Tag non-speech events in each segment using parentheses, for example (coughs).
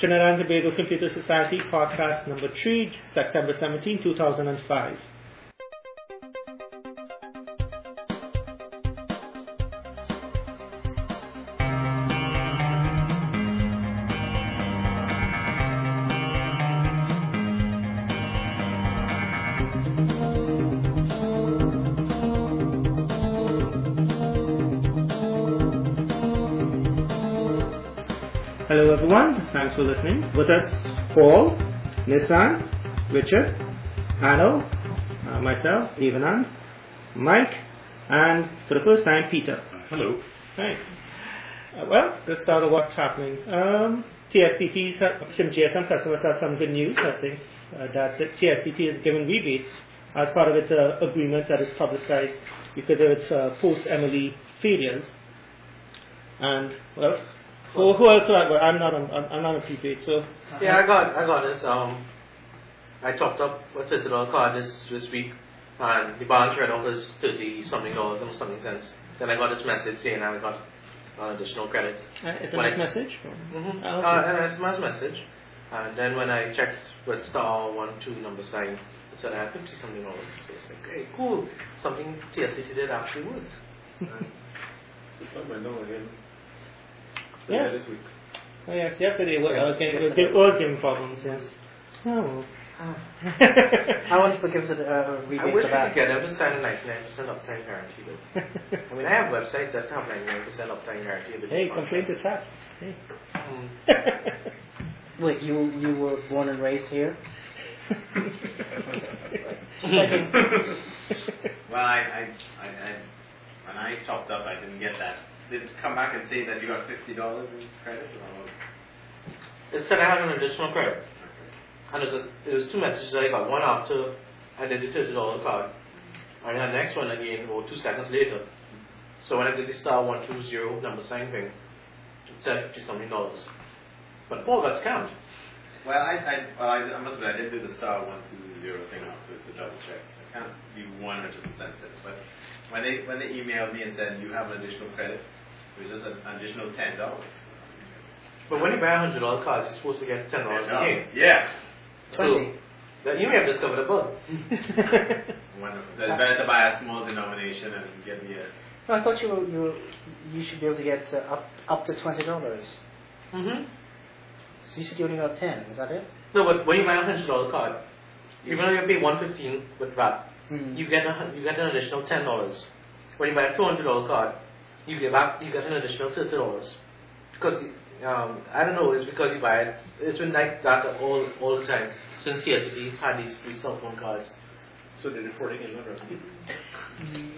Trinidad and Tobago Computer Society podcast number 3, September 17, 2005. Thanks for listening. With us, Paul, Nissan, Richard, Hanno, uh, myself, Dev Anand, Mike, and for the first time, Peter. Hello. Hi. Uh, well, let's start with what's happening. Um, TSTT's, uh, some GSM customers have some good news, I think, uh, that the TSTT is giving rebates as part of its uh, agreement that is publicized because of its uh, post-MLE failures. And, well, who, who else? Well, I'm not on, I'm, I'm not on prepaid, so Yeah, I got I got this. Um, I topped up what's it on card this this week, and the balance right off is thirty something dollars and something cents. Then I got this message saying I got an additional credit. uh, it's a When nice I- message. Mm-hmm. Ah, okay. uh, and a SMS message, and then when I checked with star one two number sign, it said I had fifty something dollars. So it's like, hey, cool, something TSTT did actually worked. (laughs) It's not my number again. Yeah. This week. Oh, yes, yesterday was, I was getting, it was giving problems, yes. Oh. I want to give us a, a I rebate wish for we that. could get them to sign a 99% uptime guarantee though. I mean, I have websites that have 99% uptime guarantee. but hey, they complain to chat. Hey. Mm. (laughs) Wait, you you were born and raised here? (laughs) (laughs) Well, I, I, I, I, when I topped up, I didn't get that. Did it come back and say that you got fifty dollars in credit? Or It said I had an additional credit. And there's a, there was two messages I got. One after I did the thirty dollar card, and the next one again, or two seconds later. So when I did the star one two zero number sign thing, it said fifty something dollars. But Paul got scammed. Well, I, I, well, I, I must admit, I did do the star one two zero thing afterwards to double check. I can't be one hundred percent certain, but when they when they emailed me and said you have an additional credit, it was just an additional ten dollars. But when you buy a hundred dollar cards, you're supposed to get ten dollars a game. Yeah. Twenty. That you may have discovered a bug. (laughs) Wonderful. So it's better to buy a small denomination and get the. a. No, I thought you were, you were, you should be able to get uh, up up to twenty dollars. Mm-hmm. So you said you only got ten. Is that it? No, but when you buy a hundred dollar card, even though you pay one fifteen with VAT, Hmm. you get a, you get an additional ten dollars. When you buy a two hundred dollar card, you get back you get an additional thirty dollars. Because um, I don't know, it's because you buy it. It's been like that all all the time since TSTT had these, these cell phone cards. So they're reporting in London.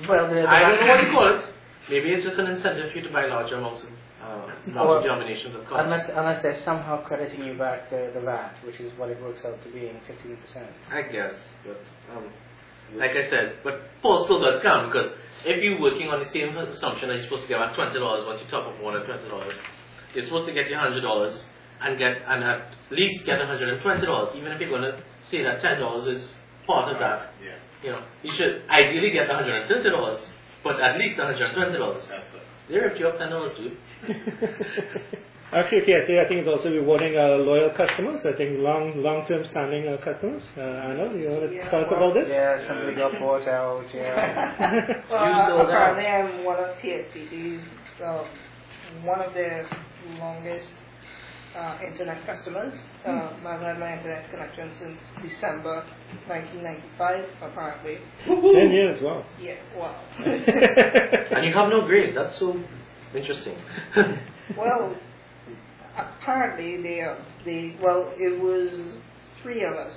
Well, I don't know what you call it. (laughs) Maybe it's just an incentive for you to buy larger amounts of uh, larger denominations of cards. Unless unless they're somehow crediting you back the, the VAT, which is what it works out to being fifteen percent. I guess, but um, like I said, but Paul still does count because if you're working on the same assumption that you're supposed to get about twenty dollars once you top up more than twenty dollars, you're supposed to get your hundred dollars and get and at least get hundred and twenty dollars. Even if you're going to say that ten dollars is part of that, Yeah. you know, you should ideally get hundred and thirty dollars, but at least hundred and twenty dollars. That's it. They ripped you up ten dollars, dude. (laughs) Actually, TSA, I think, it's also rewarding uh, loyal customers. I think long, long-term standing uh, customers. Uh, Anna, you want to Yeah, talk well, about this? Yeah, somebody got bought out. Yeah. (laughs) Well, You sold out. apparently I'm one of TSTT's, um, one of their longest uh, internet customers. Um, I've had my internet connection since December 1995, apparently. Ten years, wow. Yeah, wow. (laughs) And you have no grades. That's so interesting. (laughs) well, apparently they, uh, they, well, it was three of us,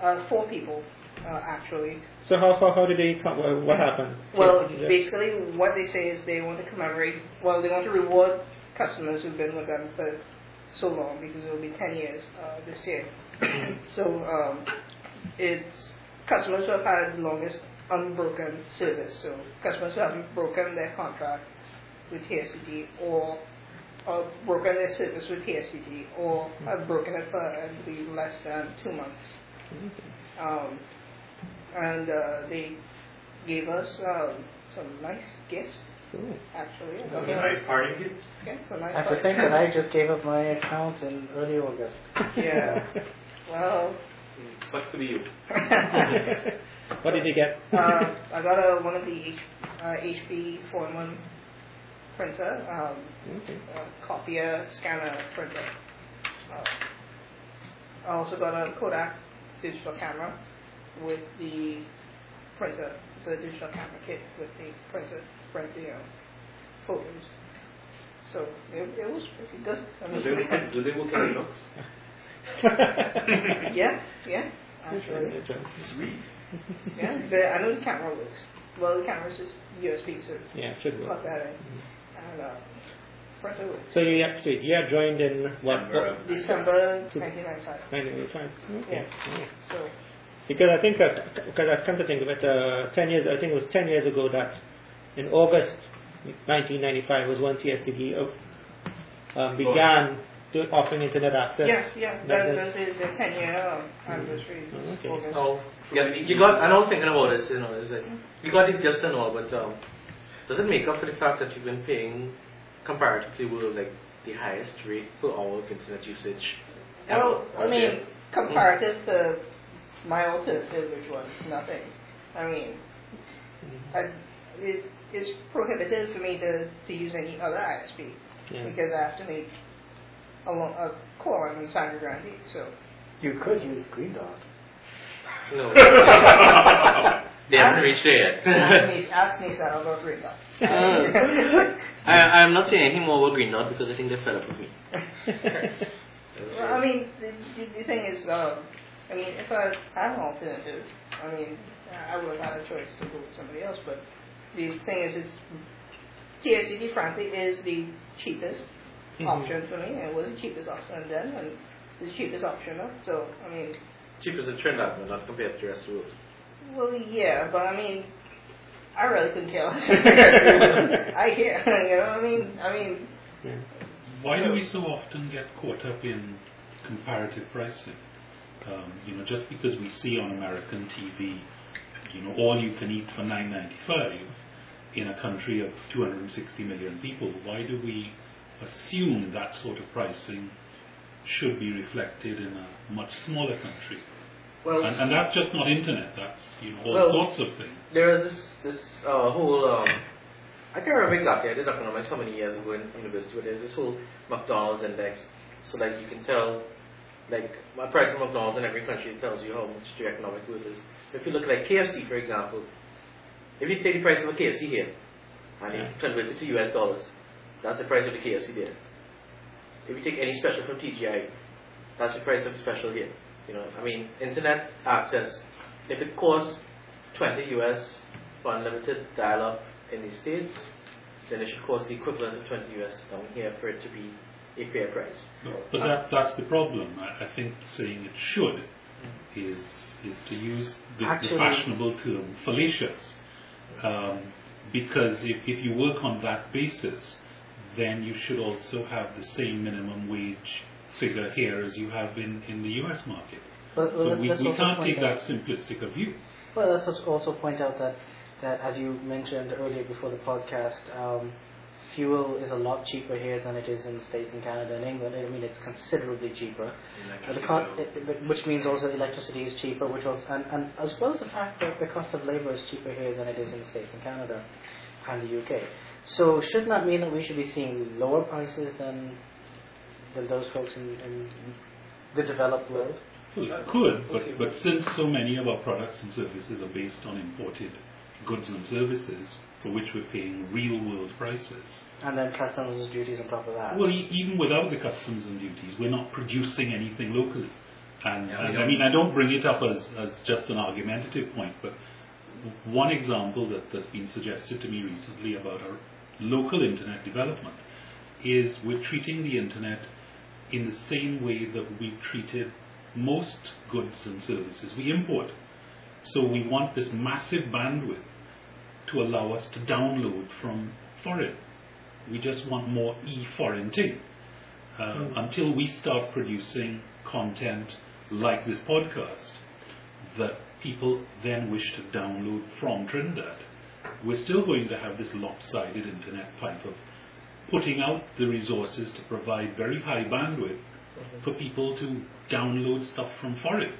uh, four people, uh, actually. So how, how, how did they come, uh, what happened? Well, Yeah. basically, what they say is they want to commemorate, well, they want to reward customers who've been with them for so long because it will be 10 years uh, this year. so um, it's customers who have had the longest unbroken service. So customers who haven't broken their contracts with TSTT or uh, broken their service with TSTT or I've broken it for I believe less than two months. Um, and uh, they gave us um, some nice gifts. Cool. actually. I Some got a- nice party kits. Okay, so nice I have to think that I just gave up my account in early August. Yeah. Well, Sucks to be you. (laughs) what did you get? uh, I got a one of the H, uh, HP 4-in-1 printer, um, okay. a copier scanner printer. Uh, I also got a Kodak digital camera with the printer. It's a digital camera kit with the printer to print the uh, photos. So it, it was pretty good. I Do mean, they, (laughs) do they work in Linux? (laughs) yeah, yeah, actually. Sweet. Yeah, the, I know the camera works. Well, the camera's just USB, so yeah, should plug work. that in. And uh. So you actually you had joined in what? December what- December 1995. 1985. Okay. Yeah. So, Because I think because I've come to think of it, uh, 10 years, I think it was 10 years ago that in August 1995 was when TSTT uh, um, began to offering internet access. yeah, yeah, That- that, that's- this is the 10 year um, anniversary. Oh, okay. August. Oh, yeah, you got. I was thinking about this. You know, it's like you got these gifts and all, but um, does it make up for the fact that you've been paying comparatively with like the highest rate per hour of internet usage? Well. I mean, mm-hmm. comparative to my alternative, which was nothing. I mean, mm-hmm. I, it, it's prohibitive for me to, to use any other ISP Yeah. because I have to make a, lo- a call on Sangre Grande. So You could use Green Dot. no, (laughs) (laughs) they haven't reached there ask yet. me, ask me Sarah about Green Dot. (laughs) I, I'm not saying anything more about Green Dot because I think they're fed up with me. (laughs) Well, I mean, the, the, the thing is, um, I mean, if I had an alternative, I mean, I would have had a choice to go with somebody else. But the thing is, it's TSTT, frankly, is the cheapest Mhm. option for me, and it was the cheapest option then, and the cheapest option now. So, I mean, Cheapest in Trinidad, but not compared to the rest of the world. Well, yeah, but I mean, I really couldn't care less. (laughs) I hear, you know I mean? I mean, Yeah. Why do we so often get caught up in comparative pricing? Um, you know, just because we see on American TV, you know, all you can eat for nine ninety five in a country of two hundred and sixty million people, why do we assume that sort of pricing should be reflected in a much smaller country? Well, And, and that's just not internet. That's you know all Well, sorts of things. there is this this uh, whole um, I can't remember exactly. I did economics how many years ago in university, but there's this whole McDonald's index. So like you can tell, like my price of McDonald's in every country tells you how much the economic worth is. If you look at like KFC for example, if you take the price of a KFC here and you Yeah. convert it to US dollars, that's the price of the KFC there. If you take any special from TGI, that's the price of the special here. You know, I mean, internet access. If it costs 20 US for unlimited dial-up in the States, then it should cost the equivalent of 20 US down here for it to be a fair price. But, that, that's the problem. I, I think saying it should is is to use the, the fashionable term fallacious. Um, because if, if you work on that basis, then you should also have the same minimum wage figure here as you have in, in the US market. But, So we, we can't take out- that simplistic a view. Well, let's also point out that, that as you mentioned earlier before the podcast, um, fuel is a lot cheaper here than it is in the States and Canada and England. I mean, it's considerably cheaper. Uh, the co- it- it- which means also electricity is cheaper, which also, and, and as well as the fact that the cost of labor is cheaper here than it is in the States and Canada and the UK. So shouldn't that mean that we should be seeing lower prices than than those folks in, in the developed world? Well, could, but, but since so many of our products and services are based on imported goods and services for which we're paying real world prices, And then customs and duties on top of that. Well, e- even without the customs and duties, we're not producing anything locally. And, Yeah, and I mean, I don't bring it up as, as just an argumentative point, but one example that, that's been suggested to me recently about our local internet development is we're treating the internet in the same way that we've treated most goods and services we import. So we want this massive bandwidth to allow us to download from foreign. We just want more e-foreignting. Uh, Until we start producing content like this podcast that people then wish to download from Trinidad, we're still going to have this lopsided internet type of putting out the resources to provide very high bandwidth for people to download stuff from foreign.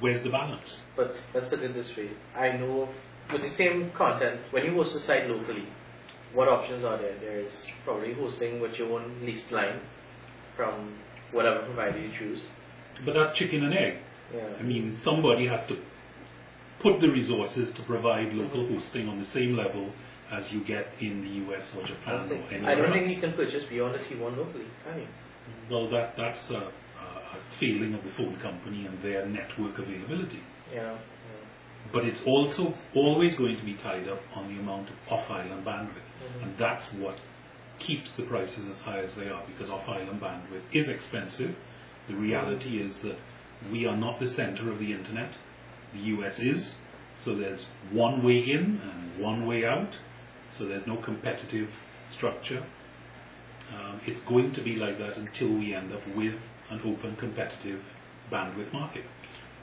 Where's the balance? But let's put it this way. I know of, with the same content, when you host a site locally, what options are there? There is probably hosting with your own leased line from whatever provider you choose. But that's chicken and egg. Yeah. I mean, somebody has to put the resources to provide local hosting on the same level as you get in the US or Japan or anywhere I don't else. think you can purchase beyond a T1 locally, can you? Well, that, that's a, a failing of the phone company and their network availability. Yeah. yeah. But it's also always going to be tied up on the amount of off-island bandwidth. Mhm. And that's what keeps the prices as high as they are because off-island bandwidth is expensive. The reality is that we are not the center of the internet. The US is. So there's one way in and one way out. So there's no competitive structure. Um, it's going to be like that until we end up with an open competitive bandwidth market.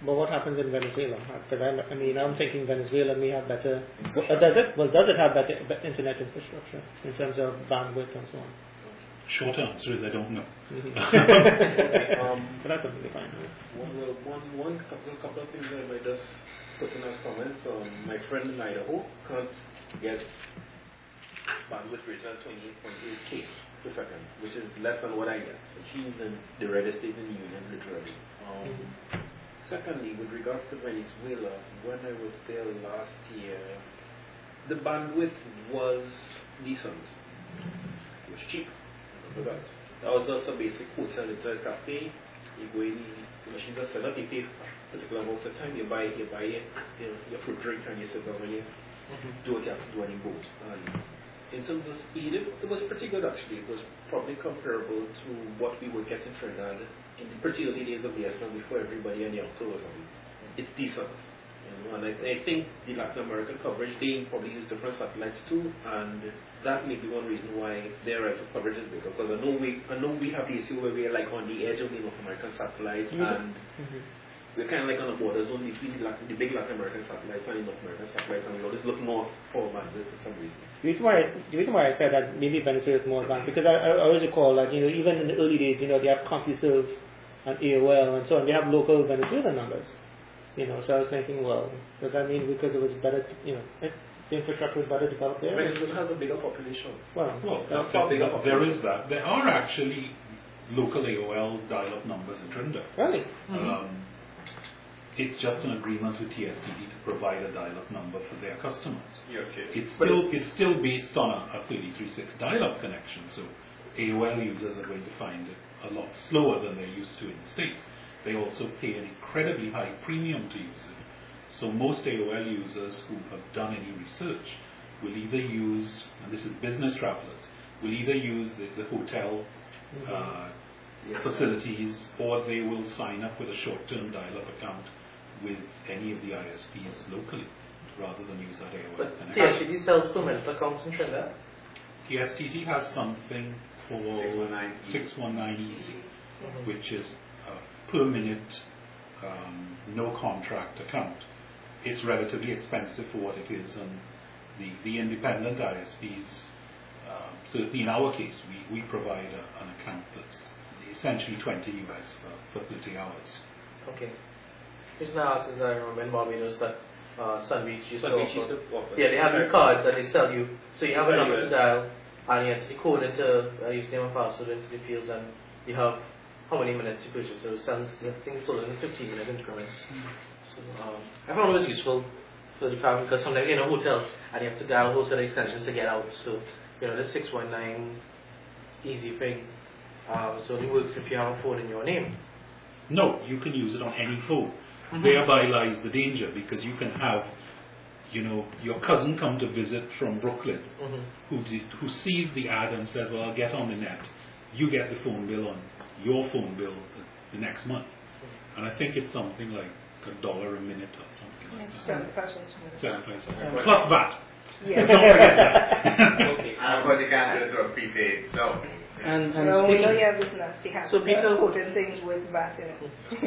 But what happens in Venezuela? Because I, I mean, I'm thinking Venezuela may have better. Uh, does it? Well, does it have better internet infrastructure in terms of bandwidth and so on? Short answer is I don't know. Mhm. (laughs) (laughs) Um, but that's totally fine. One, well, one, one couple, couple of things I might just put in as comments. Um, my friend in Idaho can't get bandwidth greater than 28.8k per second, which is less than what I get. So she's in the reddest state in the union, literally. Um, secondly, with regards to Venezuela, when I was there last year, the bandwidth was decent. It was cheap. That. That was just a basic hotel little cafe. You go in, the machine just set up, you pay a particular amount of time, you buy you buy your, your, your fruit drink and you sit down and you do what you have to do and you go. And in terms of speed, it, it was pretty good actually. It was probably comparable to what we would get in Trinidad in the pretty early days of the SM before everybody and the uncle was on. It's decent. You know, and I, I think the Latin American coverage, they probably use different satellites too, and that may be one reason why their of coverage is bigger. Because I know we, I know we have the issue where we're like on the edge of the North American satellites, it. and mm-hmm. We're kind of like on the border zone between the, Latin, the big Latin American satellites and the North American satellites, and we always look north for bandwidth for some reason. The reason why I, the reason why I said that maybe Venezuela is more advanced because I, I always recall that you know even in the early days you know they have CompuServe and AOL and so on they have local Venezuelan numbers you know so I was thinking well does that mean because it was better you know it, the infrastructure was better developed there Venezuela has a bigger population. well Well, There are bigger that- there is that. There are actually local AOL dial-up numbers in Trinidad. really Um, it's just an agreement with TSTT to provide a dial-up number for their customers. You're. It's still it's still based on a, a 33.6 dial-up connection, so AOL users are going to find it a lot slower than they're used to in the States. They also pay an incredibly high premium to use it. So most AOL users who have done any research will either use, and this is business travelers, will either use the, the hotel uh, facilities or they will sign up with a short-term dial-up account with any of the ISPs locally rather than use that AOL But connection. TSTT sells permanent accounts in Trinidad. TSTT has something for 619E. 619EC, which is a per minute, um, no contract account. It's relatively expensive for what it is, and the, the independent ISPs, um, certainly in our case, we, we provide a, an account that's essentially 20 US for, for 30 hours. Okay. Reason I asked is that I remember in Barbados that uh, Sunbeach used to Sunbeach offer- used to offer- Yeah, they have these cards that they sell you. So you have a number to dial, and you have to code into uh, username and password into the fields, and you have how many minutes you purchase. So selling, I think it's sold in 15 minute increments. So um, I found it was useful for the travel because sometimes you're in a hotel and you have to dial hotel extensions to get out. So you know the 619 easy thing. Um, so it works if you have a phone in your name. No, you can use it on any phone. Mhm. Thereby lies the danger because you can have, you know, your cousin come to visit from Brooklyn hmm who, dis- who sees the ad and says, Well, I'll get on the net. You get the phone bill on your phone bill the, the next month. And I think it's something like a dollar a minute or something like that. Seven persons. Seven five seven. Plus VAT. Yeah. Don't forget that. (laughs) Okay. And of course, you can't do it through a prepaid cell. And, and No, we know speaking, you have this nasty habit So Peter- of quoting things with VAT in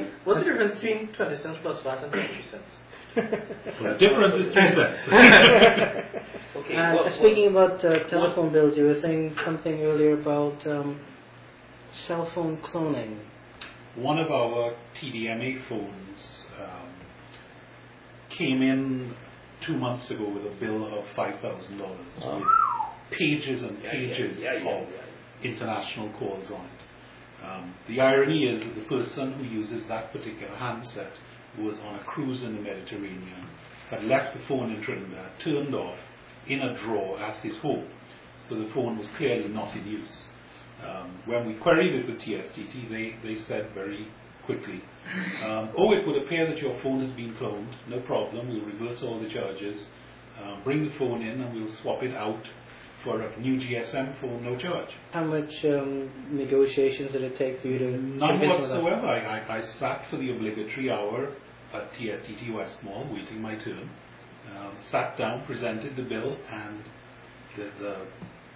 it. (laughs) What's the difference between 20 cents plus VAT and 20 cents? The (laughs) difference is three cents. (laughs) Okay. And well, uh, speaking about uh, telephone bills, you were saying something earlier about um, cell phone cloning. One of our TDMA phones um, came in two months ago with a bill of five thousand dollars Oh. with pages and pages yeah, yeah, of yeah. International calls on it. Um, the irony is that the person who uses that particular handset was on a cruise in the Mediterranean, had left the phone in Trinidad, turned off in a drawer at his home. So the phone was clearly not in use. Um, when we queried it with TSTT, they, they said very quickly, um, (laughs) oh, it would appear that your phone has been cloned. No problem, we'll reverse all the charges, uh, bring the phone in, and we'll swap it out for a new GSM for no charge. How much um, negotiations did it take for you to None convince them of that? whatsoever. I, I, I sat for the obligatory hour at TSTT West Mall, waiting my turn. Um, sat down, presented the bill, and the, the,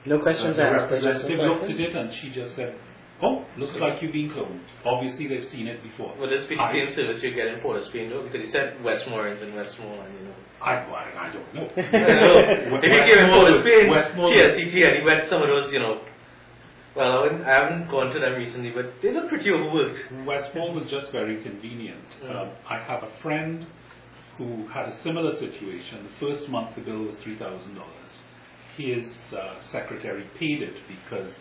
No questions the asked. representative looked at it and she just said, "Oh, looks like you've been cloned." Obviously, they've seen it before. Will this be the I- same service you get in Port of Spain, though? Because you said Westmoreland and Westmoreland, you know. I, I, I don't know. (laughs) (laughs) if you came in Port of Spain, Westmoreland- TSTT, and you went some of those, you know. Well, I, wouldn't, I haven't gone to them recently, but they look pretty overworked. Westmall was just very convenient. Mm. Um, I have a friend who had a similar situation. The first month the bill was three thousand dollars. His uh, secretary paid it because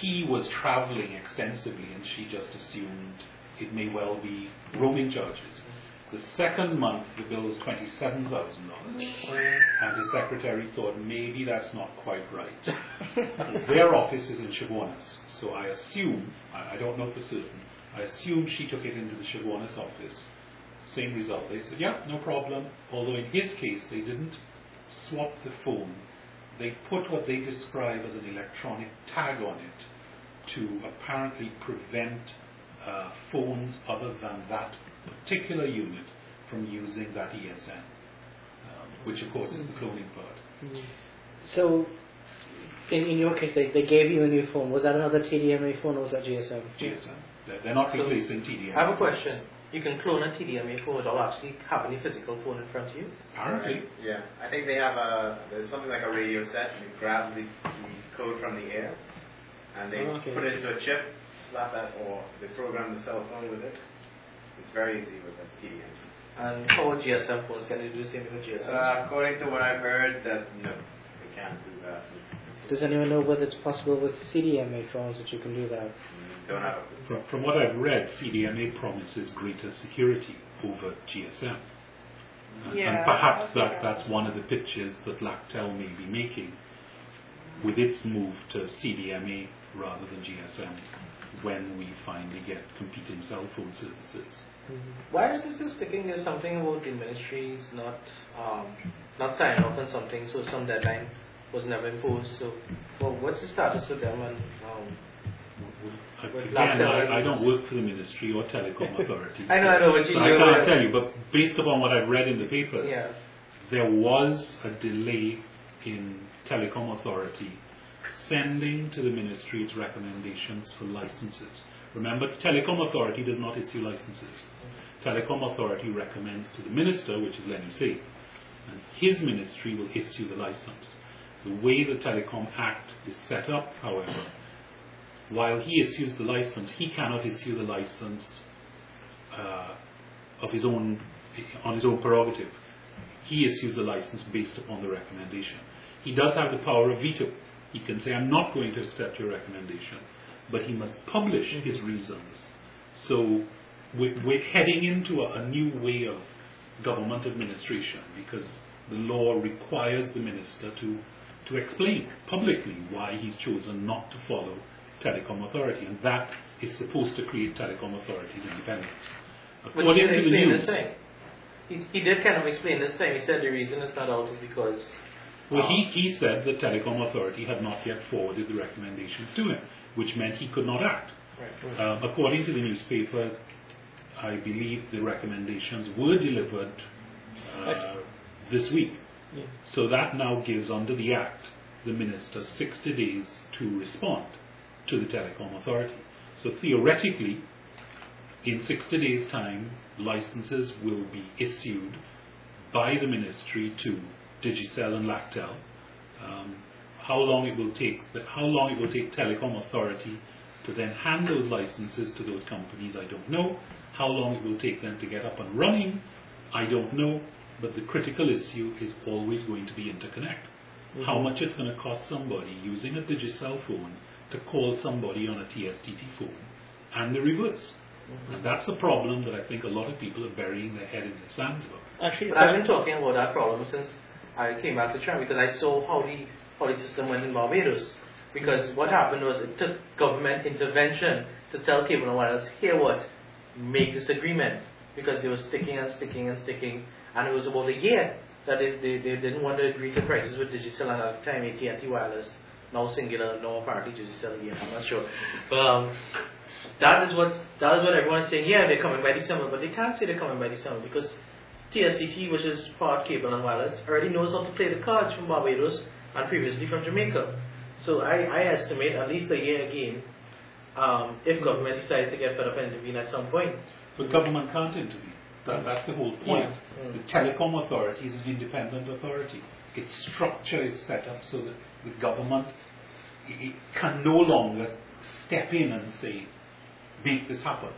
he was traveling extensively, and she just assumed it may well be roaming charges. The second month the bill was twenty-seven thousand dollars, and his secretary thought maybe that's not quite right. (laughs) Their office is in Chaguanas, so I assume, I, I don't know for certain, I assume she took it into the Chaguanas office. Same result. They said, yeah, no problem. Although in his case, they didn't swap the phone. They put what they describe as an electronic tag on it to apparently prevent uh, phones other than that particular unit from using that ESN, um, which of course is the cloning part. So, in, in your case, they, they gave you a new phone. Was that another TDMA phone or was that GSM? GSM. They're, they're not So, replacing TDM. I have a question. You can clone a TDMA phone without actually having a physical phone in front of you. Apparently. Yeah, I think they have a there's something like a radio set, and it grabs the, the code from the air, and they Okay. put it into a chip, slap that, or they program the cell phone with it. It's very easy with a TDM. And how are GSM phones? Can they do the same with GSM? Uh, according to what I've heard, that no, they can't do that. Does anyone know whether it's possible with CDMA phones that you can do that? Don't have. From, from what I've read, CDMA promises greater security over GSM. And, Yeah, and perhaps I that, that's- that's one of the pitches that Laqtel may be making with its move to CDMA rather than GSM when we finally get competing cell phone services. Why is this still sticking? There's something about the ministries not um, not signing off on something, so some deadline was never imposed. So, well, what's the status with them? And um, I- With Again, I, I don't work for the ministry or telecom (laughs) authority. I know, I know, but so you- I can't tell you. But based upon what I've read in the papers, yeah, there was a delay in telecom authority sending to the ministry its recommendations for licenses. Remember, telecom authority does not issue licenses. Telecom authority recommends to the minister, which is Lenny Saith, and his ministry will issue the license. The way the Telecom Act is set up, however, while he issues the license, he cannot issue the license uh, of his own on his own prerogative. He issues the license based upon the recommendation. He does have the power of veto. He can say, "I'm not going to accept your recommendation," but he must publish his reasons. So we're, we're heading into a, a new way of government administration because the law requires the minister to to explain publicly why he's chosen not to follow telecom authority, and that is supposed to create telecom authority's independence. According did to the explain news. He, he did kind of explain this thing. He said the reason it's not out is because well, he, he said the telecom authority had not yet forwarded the recommendations to him, which meant he could not act. Right. Um, according to the newspaper, I believe the recommendations were delivered uh, this week. Yeah. So that now gives, under the Act, the minister 60 days to respond to the telecom authority. So theoretically, in 60 days' time, licenses will be issued by the ministry to Digicel and Laqtel. Um, how long it will take, how long it will take Telecom Authority to then hand those licenses to those companies, I don't know. How long it will take them to get up and running, I don't know. But the critical issue is always going to be interconnect. Mm-hmm. How much it's going to cost somebody using a Digicel phone to call somebody on a TSTT phone, and the reverse. Mm-hmm. And that's the problem that I think a lot of people are burying their head in the sand about. Actually, I've been talking about that problem since I came back to China because I saw how the how the system went in Barbados. Because what happened was it took government intervention to tell cable and wireless, here what, make this agreement. Because they were sticking and sticking and sticking, and it was about a year that is they, they didn't want to agree to prices with Digicel and at the time AT&T Wireless, now Cingular, apparently Digicel again, I'm not sure. But um, that is what that is what everyone's saying. Yeah, they're coming by December, but they can't say they're coming by December because TSTT, which is part cable and wireless, already knows how to play the cards from Barbados and previously from Jamaica. So I, I estimate at least a year again um, if government decides to get fed up and intervene at some point. But government can't intervene. That, that's the whole point. Yeah. The telecom authority is an independent authority. Its structure is set up so that the government i- i- can no longer step in and say, make this happen.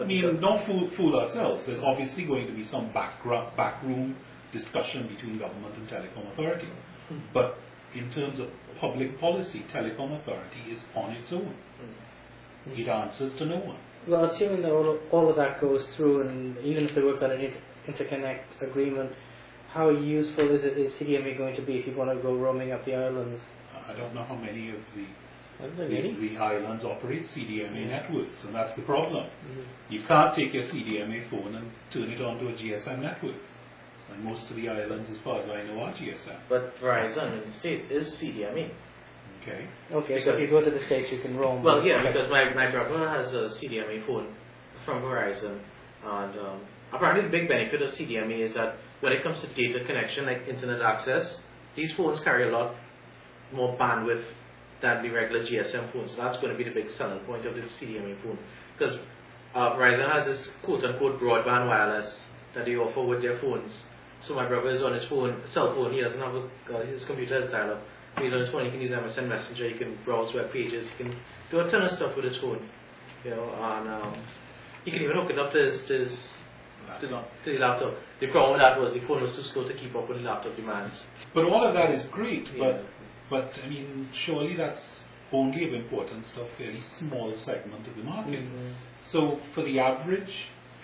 I mean, don't fool, fool ourselves. There's obviously going to be some background, backroom discussion between government and telecom authority. Hmm. But in terms of public policy, telecom authority is on its own. Hmm. It answers to no one. Well, assuming that all of, all of that goes through, and even if they work on an inter- interconnect agreement, how useful is it? Is CDMA going to be if you want to go roaming up the islands? I don't know how many of the Are the, any? the islands operate CDMA networks, and that's the problem. Mhm. You can't take your CDMA phone and turn it onto a GSM network. And most of the islands, as far as I know, are GSM. But Verizon in the States is CDMA. Okay. Okay, so if you go to the states, you can roam. Well, yeah, Okay. because my, my brother has a CDMA phone from Verizon, and um, apparently the big benefit of CDMA is that when it comes to data connection, like internet access, these phones carry a lot more bandwidth than the regular GSM phones. So that's going to be the big selling point of the CDMA phone, because uh, Verizon has this quote-unquote broadband wireless that they offer with their phones. So my brother is on his phone, cell phone. He doesn't have a, uh, his computer has dial-up. He's on his phone. He can use MSN Messenger. He can browse web pages. He can do a ton of stuff with his phone. You know, and um, he can even hook it up to his, to, his, to, to the laptop. The problem with that was the phone was too slow to keep up with the laptop demands. But all of that is great, Yeah. but but I mean, surely that's only of importance to a fairly small segment of the market. So for the average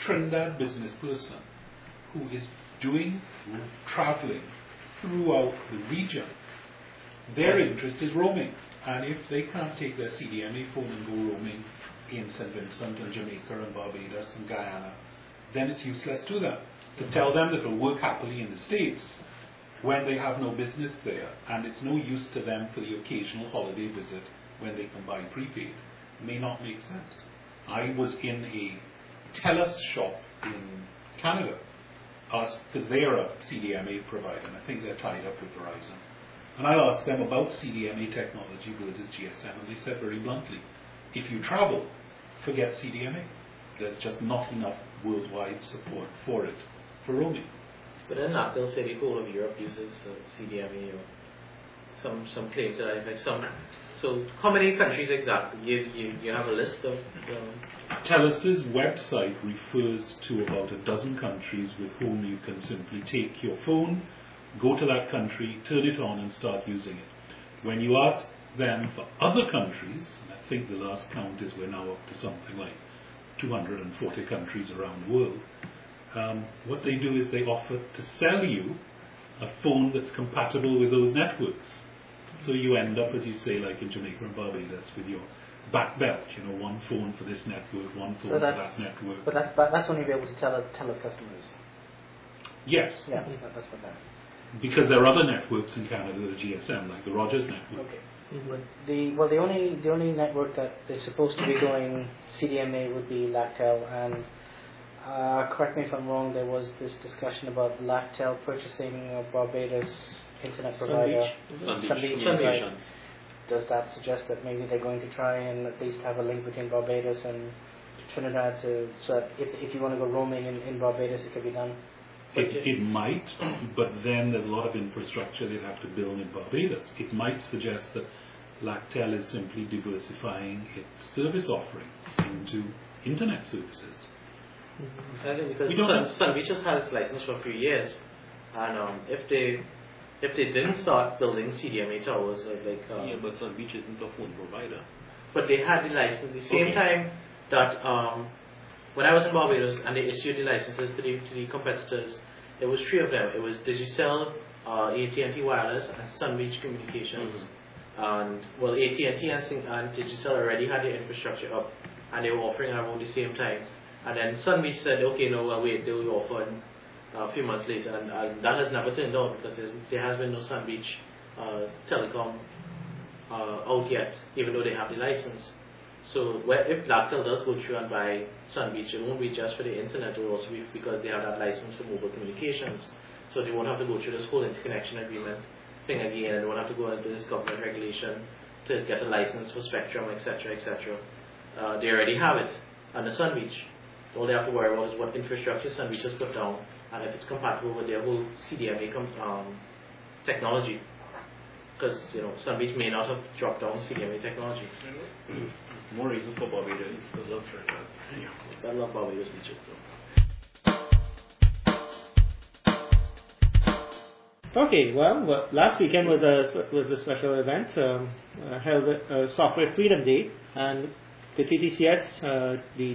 Trinidad business person who is doing traveling throughout the region, their interest is roaming. And if they can't take their CDMA phone and go roaming in St. Vincent and Jamaica and Barbados and Guyana, then it's useless to them. To tell them that it'll work happily in the States when they have no business there and it's no use to them for the occasional holiday visit when they can buy prepaid may not make sense. I was in a TELUS shop in Canada because they're a CDMA provider and I think they're tied up with Verizon. And I asked them about CDMA technology versus GSM and they said very bluntly, if you travel, forget CDMA. There's just not enough worldwide support for it for roaming. But then Natal say the whole of Europe uses uh, CDMA. Or some some claims that I like some. So how many countries exactly? You you, you have a list of. Um, TELUS's website refers to about a dozen countries with whom you can simply take your phone, go to that country, turn it on, and start using it. When you ask them for other countries, and I think the last count is we're now up to something like 240 countries around the world, um, what they do is they offer to sell you a phone that's compatible with those networks. So you end up, as you say, like in Jamaica and Barbados, with your back belt, you know, one phone for this network, one phone So for that network. but that's but that's only be able to tell tell us customers. Yes, Yeah, that's what that. because there are other networks in Canada that are GSM, like the Rogers network. Okay. Mhm. The well, the only the only network that is supposed to be going CDMA would be Laqtel, and uh, correct me if I'm wrong. There was this discussion about Laqtel purchasing a Barbados internet provider. Sunbeach. Sunbeach, Sunbeach. Does that suggest that maybe they're going to try and at least have a link between Barbados and Trinidad to so that if, if you want to go roaming in, in Barbados, it could be done. It, it might, but then there's a lot of infrastructure they'd have to build in Barbados. It might suggest that Laqtel is simply diversifying its service offerings into internet services. I think because We don't Sun, have- Sun Beach has had its license for a few years, and um, if they if they didn't start building CDMA towers like, like um, Yeah, but Sun Beach isn't a phone provider. but they had the license at the same Okay. time that um, when I was in Barbados and they issued the licenses to the, to the competitors, there was three of them. It was Digicel, uh, AT&T Wireless, and Sun Beach Communications. And well, AT&T and, and Digicel already had the infrastructure up, and they were offering around the same time. And then Sun Beach said, okay, no, well, wait, they will offer uh, a few months later, and, and that has never turned out because there has been no Sun Beach uh, telecom uh, out yet, even though they have the license. So where, if Laqtel does go through and buy Sun Beach, it won't be just for the internet, it will also be because they have that license for mobile communications. So they won't have to go through this whole interconnection agreement thing again, and they won't have to go into this government regulation to get a license for spectrum, etc., etc. Uh, they already have it under Sun Beach. All they have to worry about is what infrastructure Sun Beach has put down, and if it's compatible with their whole CDMA com- um, technology. Because you know Sun Beach may not have dropped down CDMA technology. More reason for Barbados to love Trinidad. I love Barbados beaches though. Okay, well, last weekend was a was a special event um, uh, held uh, Software Freedom Day, and the TTCS, uh, the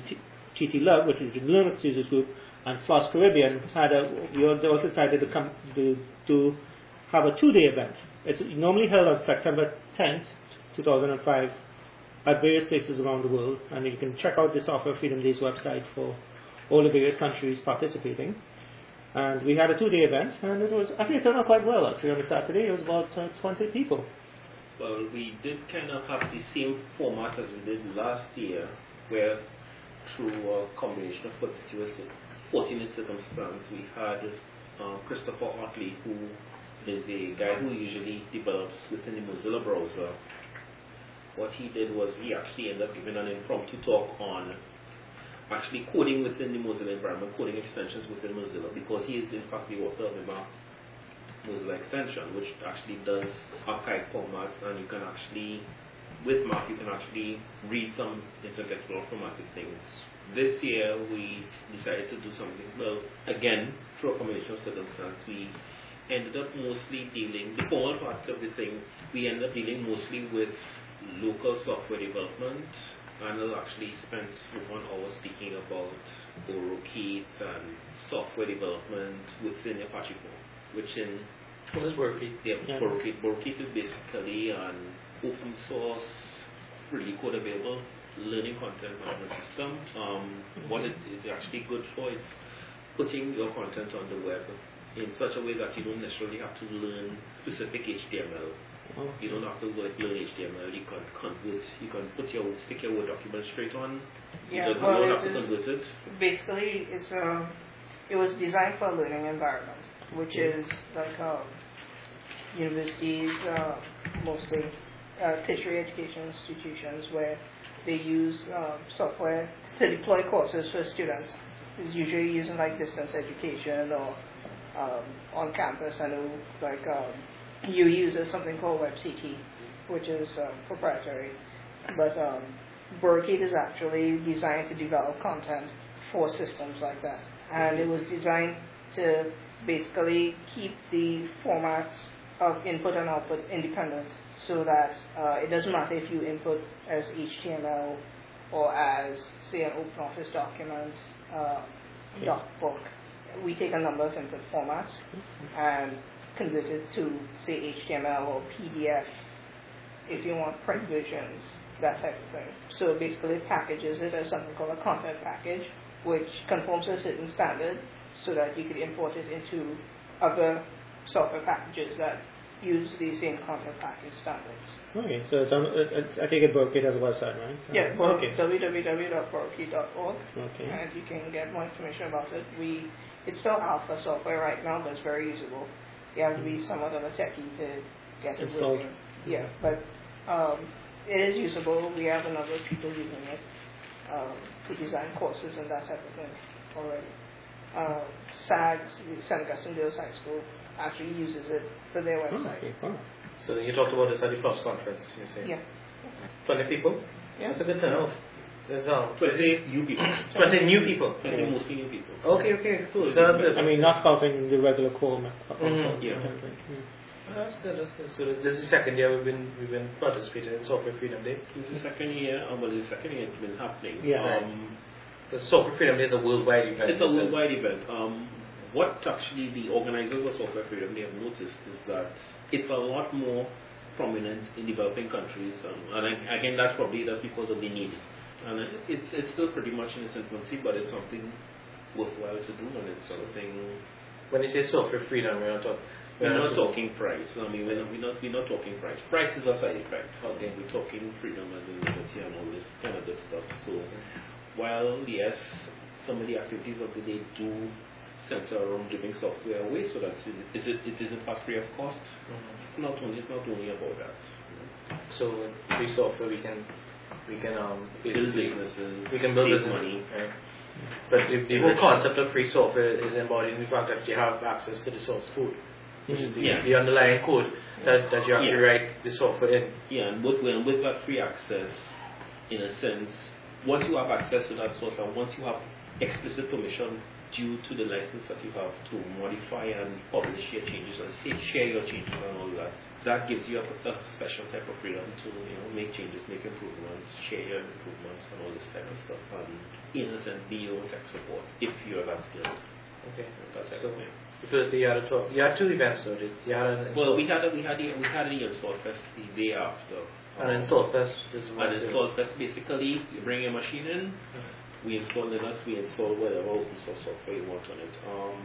TT Love, which is the Linux users group, and Floss Caribbean had a we also decided to come to to have a two-day event. It's normally held on September 10th, 2005, at various places around the world, and you can check out the Software Freedom Day's website for all the various countries participating. And we had a two-day event, and it was actually it turned out quite well. Actually, on a Saturday, it was about uh, 20 people. Well, we did kind of have the same format as we did last year, where through a combination of fortuitous, fortunate circumstance, we had uh, Christopher Otley, who is a guy who usually develops within the Mozilla browser. What he did was he actually ended up giving an impromptu talk on actually coding within the Mozilla environment, coding extensions within Mozilla, because he is in fact the author of the Mozilla extension, which actually does archive formats, and you can actually, with Mac, you can actually read some intertextual formatted things. This year, we decided to do something, well, again, through a combination of circumstances, we ended up mostly dealing, the formal parts of the thing, we ended up dealing mostly with local software development, and I actually spent one hour speaking about Borokit and software development within Apache 4, which in What is Berkeley? yeah, Yeah. Borokit is basically an open source, freely code available learning content management system. Um, what it is actually good for is putting your content on the web in such a way that you don't necessarily have to learn specific HTML. You don't have to go like learn HTML. You can convert. You can put your stick your Word document straight on. Yeah, you don't, well, you don't have it's- to convert it. basically it's um it was designed for a learning environment, which is like um, universities, uh, mostly uh, tertiary education institutions, where they use um, software to deploy courses for students. It's usually using like distance education or um, on campus. I know like um, you use something called WebCT, which is uh, proprietary, but um, is actually designed to develop content for systems like that. And it was designed to basically keep the formats of input and output independent so that uh, it doesn't matter if you input as HTML or as, say, an OpenOffice document, uh, doc book. We take a number of input formats and convert it to, say, HTML or PDF if you want print versions, that type of thing. So it basically packages it as something called a content package, which conforms to a certain standard so that you could import it into other software packages that use the same content package standards. Okay, so it's on, it, it, I think it has a website, right? Yeah, Uh, well, okay. www.borkey.org, Okay. and you can get more information about it. We it's still alpha software right now, but it's very usable. You have to be somewhat of a techie to get it Installed. working. Yeah, but um, it is usable. We have a number of people using it, um, to design courses and that type of thing already. Um, SAGS, the St. Augustine Girls High School, actually uses it for their Oh, website. okay. Wow. So you talked about the at the plus conference, you say? Yeah. 20 people? Yeah. That's a good turnout. There's um, 20 new people. (coughs) 20 new people. 20 mostly new people. Okay, okay, cool. So that's good. I mean, not counting the regular core. Mhm, yeah. Mm. That's good, that's good. So this, this is the second year we've been we've been participating in Software Freedom Day. This is the second year, um, well, the second year it's been happening. Yeah. Um, The Software Freedom Day is a worldwide event. It's a worldwide event. Um, what actually the organizers of Software Freedom they have noticed is that it's a lot more prominent in developing countries, um, and I, again that's probably that's because of the need. And it's it's still pretty much in its infancy, but it's something worthwhile to do, and it's something When you say software freedom, we're not talking. we're not talking price. I mean, we're not, we're not, we're not talking price. Price is a side effect. Okay, we're talking freedom as in liberty and all this kind of good stuff. So, while yes, some of the activities of the day do center around giving software away, so that it, it, it, it is in fact free of cost. It's not only it's not only about that. So free software, we can we can um Build businesses, we can build save business money. Right? But the, the whole concept of free software is embodied in the fact that you have access to the source code, which is the, Yeah. the underlying code that, that you actually Yeah. write the software in. Yeah, and with, when, with that free access, in a sense, once you have access to that source and once you have explicit permission due to the license that you have to modify and publish your changes and say, share your changes and all that, that gives you a, a special type of freedom to you know make changes, make improvements, share your improvements and all this type of stuff, and in a sense be your tech support if you're that skilled. Okay. That type So because you had a talk, you had two events though. did- You had an Well, we had a, we had a, we had the install fest the day after. an install fest. Is what And install fest basically, you bring your machine in, we install Linux, we install whatever open source software you want on it. Um,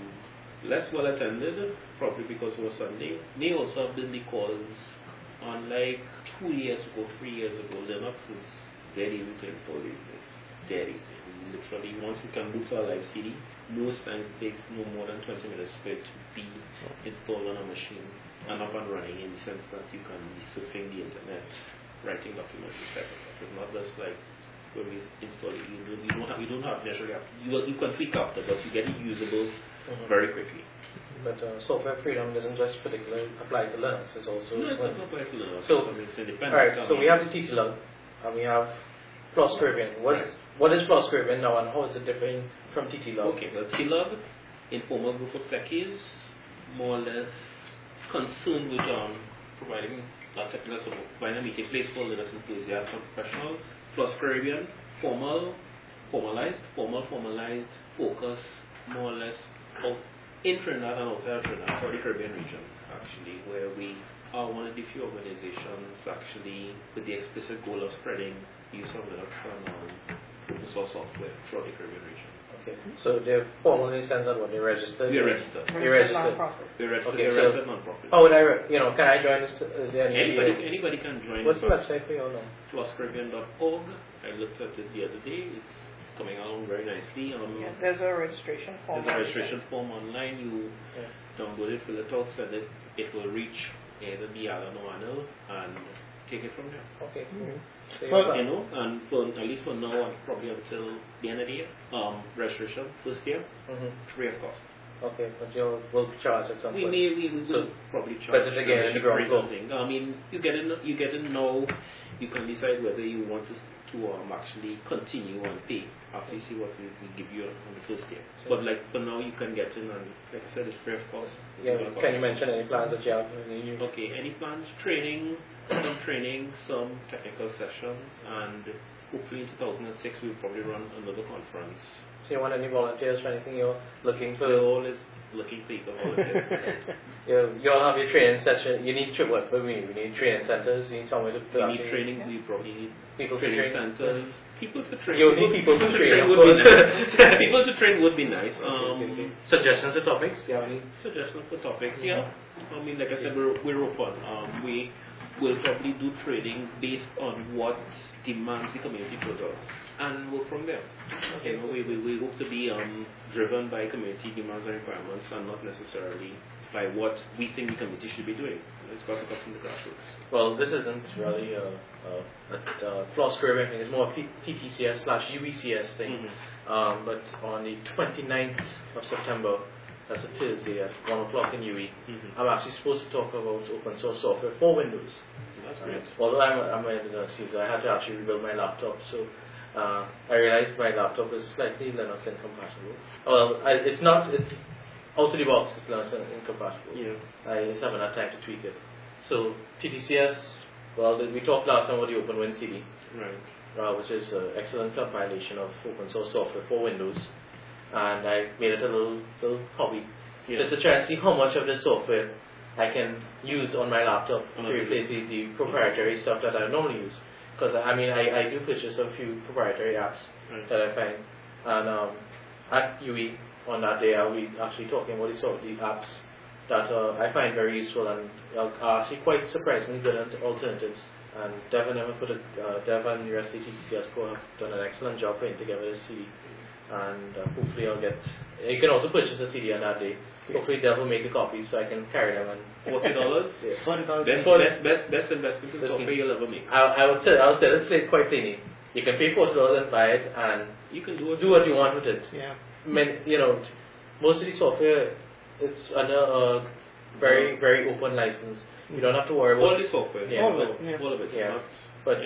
less well attended, probably because it was Sunday. They also have been because, unlike two years ago, three years ago, Linux is dead easy to install these days. Dead easy. Literally, once you can boot to a live CD, most times it takes no more than 20 minutes for it to be installed on a machine and up and running in the sense that you can be surfing the internet, writing documents, of stuff. It's not just like when we install it, you don't, you don't have, you don't have necessarily have, you, you can tweak after, but you get it usable Mhm. very quickly. But uh, software freedom doesn't just particularly apply to Linux. It's also No, it's not not quite Linux. So- I mean, it's independent. Alright, so we have the TTLUG and we have FLOSS Caribbean. What's, what is now and how is it different from TTLUG? Okay, well, TLUG, informal group of techies, more or less concerned with um, providing uh, technical support, providing a meeting place for Linux enthusiasts and professionals, FLOSS Caribbean, formal, formalized, formal, formalized, focus, more or less out in Trinidad and outside Trinidad, for the Caribbean region, actually, where we are one of the few organizations actually with the explicit goal of spreading use of Linux and um, open source software throughout the Caribbean region. Okay, so they're formally sent out when they registered? They're registered. You're registered. Nonprofit. We're registered, Okay, we're so- registered non-profit. How would I, re- you know, can I join this? t- Is there any? Anybody, anybody can join. What's the website for you all now? flosscaribbean.org. I looked at it the other day. It's coming along very nicely. Um, Yeah, there's a registration form. there's a registration form online. You Yeah. download it, fill it out, send it. It will reach either the Alan or Anil and take it from there. Okay. Mm-hmm. So Well, you're know, and for, at least for now and probably until the end of the year, um, registration first year, hmm free of cost. Okay, but you'll will charge at some We point. may we will So- probably charge. but then again, in the ground floor. thing. I mean, you get in. You get in now. You can decide whether you want to, to um, actually continue and pay after you see what we, we give you on the first year. So- But like for now, you can get in and like I said, it's free of cost. Yeah, Free of can you mention any plans that you have? Okay, any plans? Training, some training, some technical sessions, and hopefully in 2006 we'll probably run another conference. So you want any volunteers for anything you're looking for? We're always looking for people volunteers. (laughs) You, you all have your training session. You need tra- what? What do we need? Training centers. You need somewhere to. we need training. We probably need People to training centers. People to train. You need people to train, of would be nice. (laughs) people to train would be nice. Um, okay, okay. Suggestions or topics? Do you have any? Suggestions for topics? Yeah. I mean, like I said, we're, we're open. Um, we will probably do trading based on what demands the community further and work from there. You know, we, we, we hope to be um, driven by community demands and requirements and not necessarily by what we think the committee should be doing. It's got to come from the grassroots. Well, this isn't really a, a, a, a FLOSS Caribbean thing. It's more a P- TTCS slash UECS thing. Mm-hmm. Um, but on the 29th of September, that's a Thursday at 1 o'clock in UE, Mhm. I'm actually supposed to talk about open source software for Windows. That's Right. great. Although I'm, I'm a Linux user, I had to actually rebuild my laptop, so uh, I realized my laptop is slightly Linux incompatible. Well, I, it's not, it, out of the box, it's Linux incompatible. Yeah. I just haven't had time to tweak it. So TTCS, well, we talked last time about the OpenWin CD, Right. uh, which is an excellent compilation of open source software for Windows, and I made it a little little hobby Yeah. just to try and see how much of this software I can use on my laptop On to replace the, the proprietary stuff that I normally use. Because I mean, I, I do purchase a few proprietary apps Right. that I find, and um, at UE on that day I'll be actually talking about the sort of the apps that uh, I find very useful and are are actually quite surprisingly good al- alternatives. And Dev and Emma put a, uh, Dev and the rest of the TTCS core have done an excellent job putting together this CD. And uh, hopefully I'll get. You can also purchase a CD on that day. Hopefully Dev will make a copy so I can carry them and Forty dollars. (laughs) Yeah. Forty dollars. Best, best, best, best investment in Listen. software you'll ever make. I, I would say I would say let's play it quite plainly. You can pay forty dollars and buy it and You can do it. do what you want with it. Yeah. I mean, you know, t- most of the software it's under a very very open license. You don't have to worry about All about. the software. Yeah. All of it, yeah. All of it. Yeah. But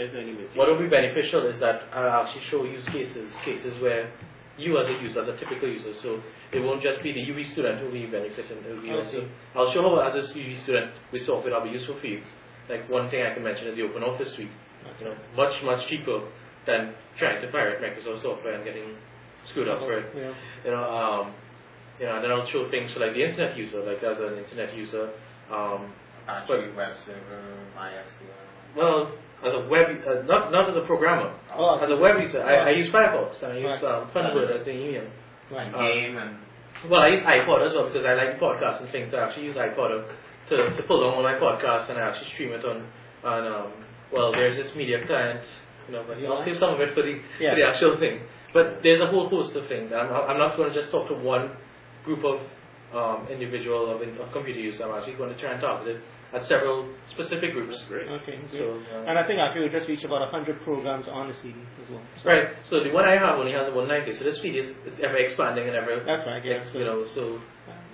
what will be beneficial is that I'll actually show use cases cases where you as a user, as a typical user, so it won't just be the UV student who will be benefiting. It will be also. I'll show how as a UV student with software that'll be useful for you. Like one thing I can mention is the Open Office suite. You know, much much cheaper than trying to pirate Microsoft software and getting screwed up for it. Yeah. You know, um, you know, and then I'll show things for like the internet user, like as an internet user. Um, Apache web server, MySQL. well, as a web, uh, not not as a programmer, Oh, as a web user, I, I use Firefox and I use Right. um, Thunderbird as an email. Right. Uh, Gaim and Well, I use iPod as well because I like podcasts and things. So I actually use iPod to, to pull down all my podcasts and I actually stream it on on. Um, well, there's this media client, you know, but I'll save some of it for the Yeah. for the actual thing. But there's a whole host of things. I'm, I'm not going to just talk to one group of um, individual of, of computer use. I'm actually going to try and target it at several specific groups. Great. Okay. great. So, uh, and I think actually we just reached about hundred programs on the CD as well. So Right. So the one I have only has about 90. So this feed is, is ever expanding and ever, That's right. Yeah. you know. So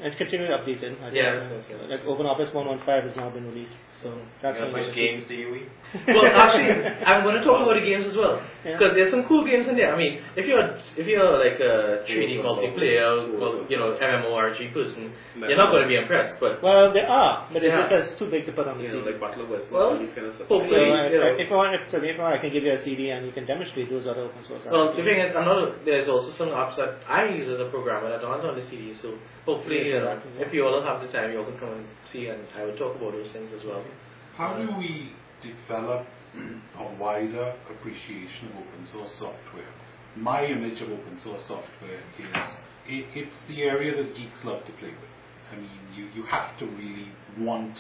and continually updated. I think, Yeah, uh. Like OpenOffice 115 has now been released, so that's you know, when which we- games (laughs) do you eat? well, actually, I'm going to talk about the games as well Yeah. because there's some cool games in there. I mean, if you're if you're like a 3D multiplayer, well, you know, MMORG person, you're not going to be impressed. But Well, there are, but Yeah. it's just too big to put on the You CD. like Battle of Wesnoth, Well, these kind of stuff. So, hopefully, uh, you know. if you want, if, so if you want, I can give you a CD and you can demonstrate those other open source. Well, the thing is, I'm not. There's also some apps that I use as a programmer that aren't on the CD. So hopefully, know, if you all have the time, you all can come and see, and I will talk about those things as well. How do we develop a wider appreciation of open source software? My image of open source software is it, it's the area that geeks love to play with. I mean, you, you have to really want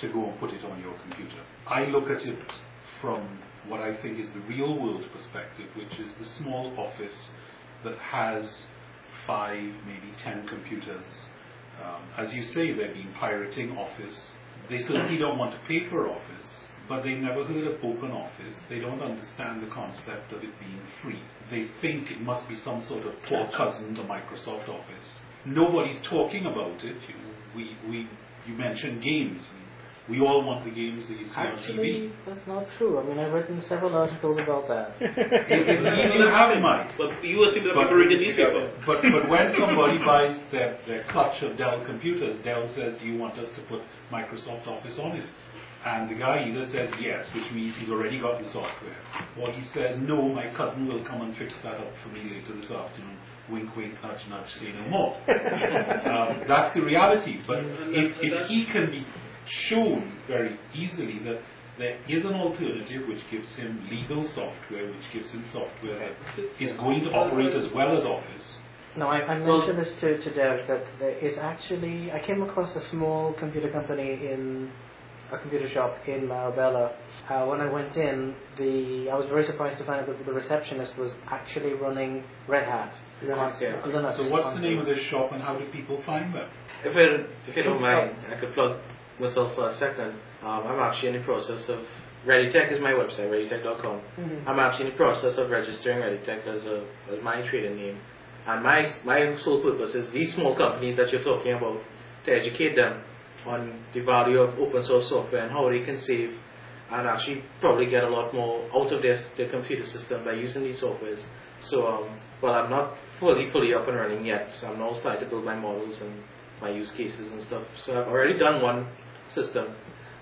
to go and put it on your computer. I look at it from what I think is the real world perspective, which is the small office that has five, maybe ten computers. Um, as you say, they've been pirating Office. They certainly don't want to pay for Office, but they've never heard of Open Office. They don't understand the concept of it being free. They think it must be some sort of poor cousin to Microsoft Office. Nobody's talking about it. You, we, we, you mentioned games. We all want the games that you see on TV. Actually, that's not true. I mean, I've written several articles about that. (laughs) You have mine. But you assume that But- people read the newspaper. But, but when somebody buys their, their clutch of Dell computers, Dell says, do you want us to put Microsoft Office on it? And the guy either says yes, which means he's already got the software, or he says, no, my cousin will come and fix that up for me later this afternoon. Wink, wink, nudge, nudge, say no more. (laughs) um, that's the reality. But if, if he can be shown very easily that there is an alternative which gives him legal software, which gives him software that is going to operate as well as Office. No, I, I mentioned this to, to Dev that there is actually, I came across a small computer company in a computer shop in Marabella. Uh, when I went in, the I was very surprised to find out that the receptionist was actually running Red Hat. Linux, yeah. Linux So what's the name of this shop and how do people find them? If you, if you don't mind, I could plug myself for a second. Um, I'm actually in the process of ReadyTech is my website, readytech.com. Mhm. I'm actually in the process of registering ReadyTech as a as my trading name. And my my sole purpose is these small companies that you're talking about to educate them on the value of open source software and how they can save and actually probably get a lot more out of their, their computer system by using these softwares. So, um, well, I'm not fully fully up and running yet. So I'm now starting to build my models and my use cases and stuff. So I've already done one system.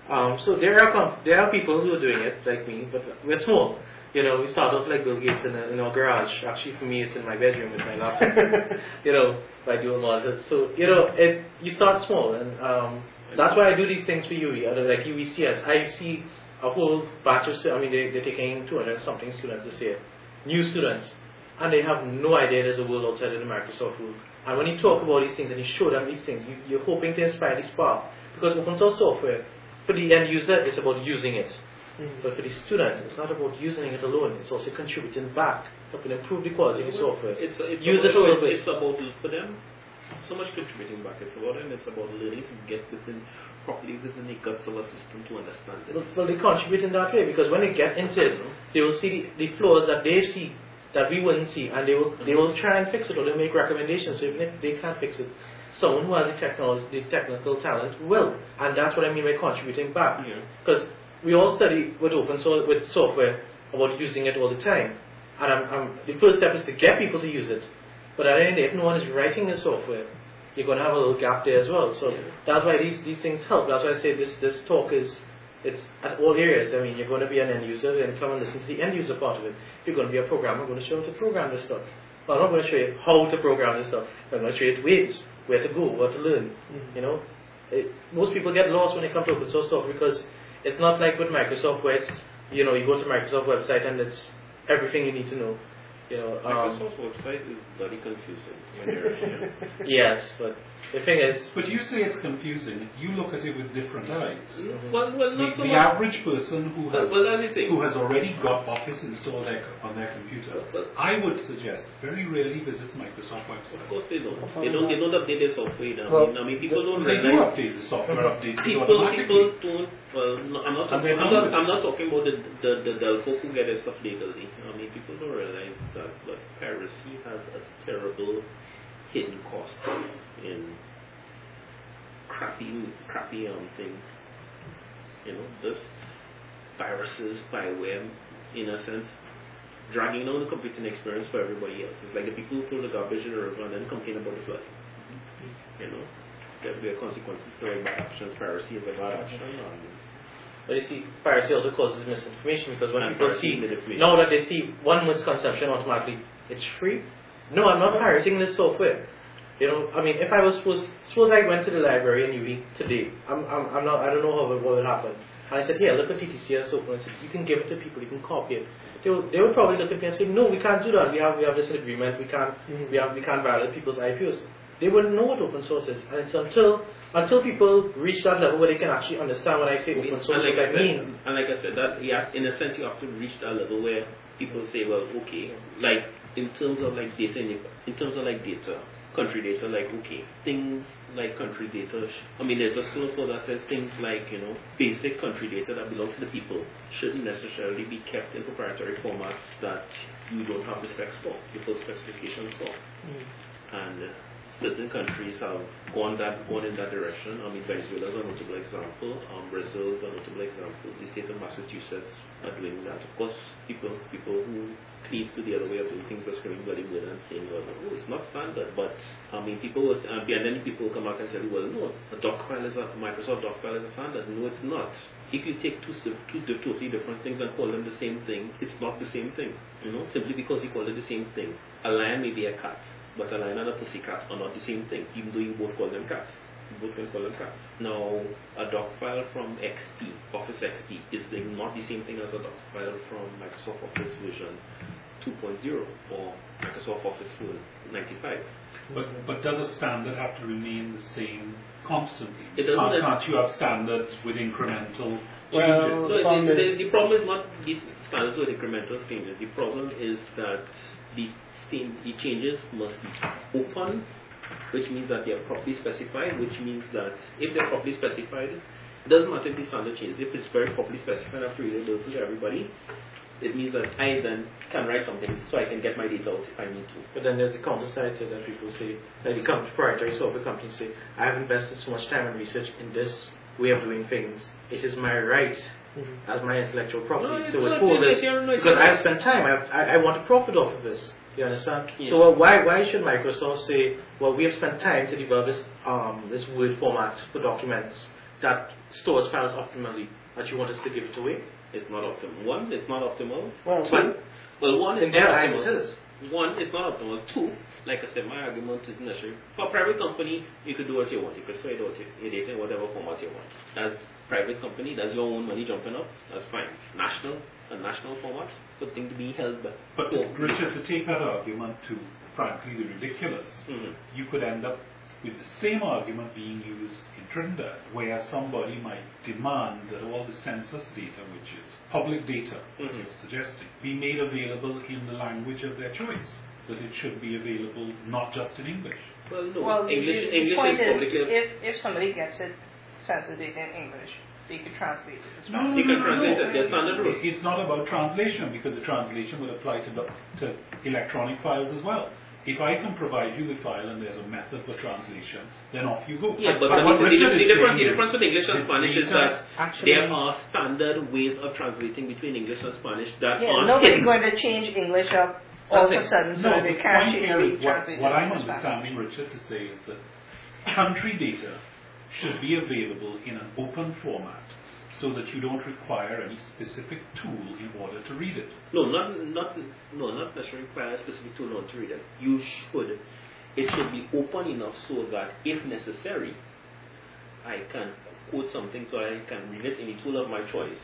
Um, so there are there are people who are doing it like me, but we're small. You know, we start off like Bill Gates in, a, in our garage. Actually, for me, it's in my bedroom with my laptop. (laughs) you know, by doing models. So you know, it you start small, and um, that's why I do these things for UE. Other like UECS, I see a whole batch of. I mean, they, they're taking 200 something students this year, new students, and they have no idea there's a world outside of the Microsoft world. And when you talk about these things and you show them these things, you, you're hoping to inspire the spark. Because open source software, for the end user, it's about using it. Mm. But for the student, it's not about using it alone. It's also contributing back, helping improve the quality of the software. It's, it's Use about, it a little bit. It's about for them. So much contributing back. It's about them. It's about learning to get within properly within the guts of a system to understand it. Well, well, they contribute in that way because when they get into it, they will see the, the flaws that they see that we wouldn't see, and they will they mm-hmm. will try and fix it or they'll make recommendations. So even if they can't fix it, someone who has the technology, the technical talent will, and that's what I mean by contributing back. Yeah. Because we all study with open source with software about using it all the time, and I'm, I'm, the first step is to get people to use it. But at the end if no one is writing the software, you're going to have a little gap there as well. So Yeah. that's why these, these things help. That's why I say this this talk is it's at all areas. I mean, you're going to be an end user and come and listen to the end user part of it. If you're going to be a programmer, I'm going to show how to program this stuff. Well, I'm not going to show you how to program this stuff. I'm going to show you ways, where to go, what to learn. You know, it, most people get lost when they come to open source software because it's not like with Microsoft where it's you know you go to Microsoft website and it's everything you need to know. You know, um, Microsoft's website is bloody confusing when you're here. (laughs) yes, but the thing is, But you say it's confusing. You look at it with different eyes. Well, well, The, so the much. average person who has well, that's who has already got Office installed their- on their computer, Well- I would suggest very rarely visits Microsoft website. Of course they don't. They don't. They don't update their software. I Well, mean, I mean, people don't They do realize. update the software updates People, people don't. Well, no, I'm not. Talking, I'm, not. I'm not talking about the the the, the folk who get their stuff legally. I mean, people don't realize that that piracy has a terrible hidden cost in crappy, crappy um thing. You know, this viruses, spyware, in a sense, dragging down the computing experience for everybody else. It's like the people who throw the garbage in the river and then complain about the flooding. You know, there there are consequences to like bad actions. Piracy is a bad action. Um, but you see, piracy also causes misinformation because when And people see now that they see one misconception automatically, it's free. No, I'm not pirating this software. You know, I mean, if I was supposed, suppose I went to the library in UV today, I'm, I'm, I'm not, I don't know how what would happen. And I said, here, look at TTCS open. I said, you can give it to people, you can copy it. They would, they would probably look at me and say, no, we can't do that. We have, we have this agreement. We can't, mm-hmm. we have, we can't violate people's IPOs. They wouldn't know what open source is, and it's until, until people reach that level where they can actually understand when I say open source, and like what I I said, mean. and like I said, that yeah, in a sense, you have to reach that level where people say, well, okay, like in terms of like data, in, in terms of like data, country data, like okay, things like country data. sh- I mean, there's a school of that says things like you know basic country data that belongs to the people shouldn't necessarily be kept in proprietary formats that you don't have the specs for, the full specifications for, and. Uh, certain countries have gone that gone in that direction. I mean, Venezuela is a notable example. Um, Brazil is a notable example. The state of Massachusetts are doing that. Of course, people people who cleave to the other way of doing things are screaming bloody murder and saying, well, it's not standard. But I mean, people was and then people come back and tell you, well, no, a doc file is a Microsoft doc file is a standard. No, it's not. If you take two two totally different things and call them the same thing, it's not the same thing. You know, simply because you call it the same thing. A lion may be a cat, but a lion and a pussycat are not the same thing, even though you both call them cats. You both can call them cats. Now, a doc file from XP, Office XP, is not the same thing as a doc file from Microsoft Office version 2.0 or Microsoft Office Word 95. But, but does a standard have to remain the same constantly? It doesn't. Can't, can't you have standards with incremental Well, changes? So problem the, the, the problem is not these standards with incremental changes. The problem is that the, stain- the changes must be open, which means that they are properly specified, which means that if they're properly specified, it doesn't matter if the standard changes. If it's very properly specified after reading it to everybody, it means that I then can write something so I can get my data out if I need to. But then there's the counter side to that people say, that the com- proprietary software companies say, I have invested so much time and research in this way of doing things. It is my right as my intellectual property No, to it's not- this because I've spent time. I've, I, I want to profit off of this. You understand? Yeah. So uh, why why should Microsoft say, well, we have spent time to develop this um, this Word format for documents that stores files optimally, that you want us to give it away? It's not optimal. One, it's not optimal. Well, Two, well, one, In it's their not eyes, optimal. it is. One, it's not optimal. Two, like I said, my argument is necessary. For a private company, you could do what you want. You could spread out your your data in whatever format you want. As private company, that's your own money jumping up. That's fine. National, a national format, good thing to be held by. But Richard, to take that argument to frankly the ridiculous, Mhm. you could end up with the same argument being used in Trinidad, where somebody might demand that all the census data, which is public data, as Mhm. you're suggesting, be made available in the language of their choice. That it should be available not just in English. Well, no. Well, the- English, the, point is is, if, if somebody gets it, census data in English, they could translate it as well. You can translate it. There's standard rules. It's not about translation because the translation will apply to, to electronic files as well. If I can provide you the file and there's a method for translation, then off you go. Yeah, but, what the, the, Richard the, difference, saying the difference with English and Spanish is that Actually- there are standard ways of translating between English and Spanish that Yeah, aren't nobody's going to change English up all of a That's it. sudden so No, that the can't point change here be is what, what I'm into Spanish. understanding Richard to say is that country data should be available in an open format so that you don't require any specific tool in order to read it. No, not not no, not necessarily require a specific tool not to read it. You should. It should be open enough so that if necessary, I can quote something so I can read it in a tool of my choice.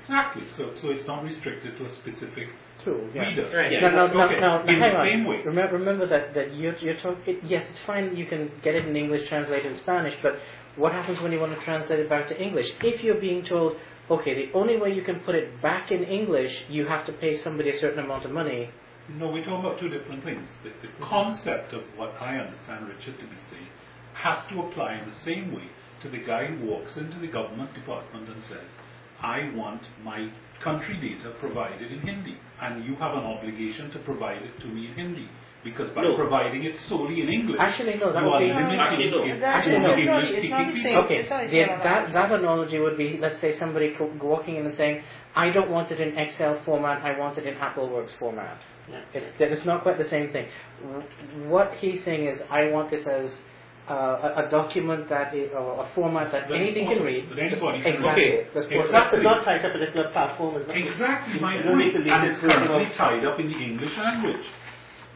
Exactly. So, so it's not restricted to a specific True. Yeah. reader. Right. Yeah. No, no, no, Okay. no, no, In hang on. way. Remember, remember that, that you're, you're talking, yes, it's fine, you can get it in English, translate it in Spanish, but what happens when you want to translate it back to English? If you're being told, okay, the only way you can put it back in English, you have to pay somebody a certain amount of money. No, we're talking about two different things. The, the concept of what I understand Richard to be saying has to apply in the same way to the guy who walks into the government department and says, I want my country data provided in Hindi, and you have an obligation to provide it to me in Hindi. Because by No. providing it solely in English, Actually, no, that you would are be- limiting Actually, no. it That- Actually, no. it's not- it's English-speaking not the people. same. Okay, It's the the, that, that analogy would be, let's say somebody walking in and saying, I don't want it in Excel format, I want it in AppleWorks format. It, that is not quite the same thing. What he's saying is, I want this as uh, a, a document that is, or a format that That anything is can read. anybody exactly. Okay. what- Not, not tied to a particular platform. Exactly my You don't need point. And it's currently tied up in the English language.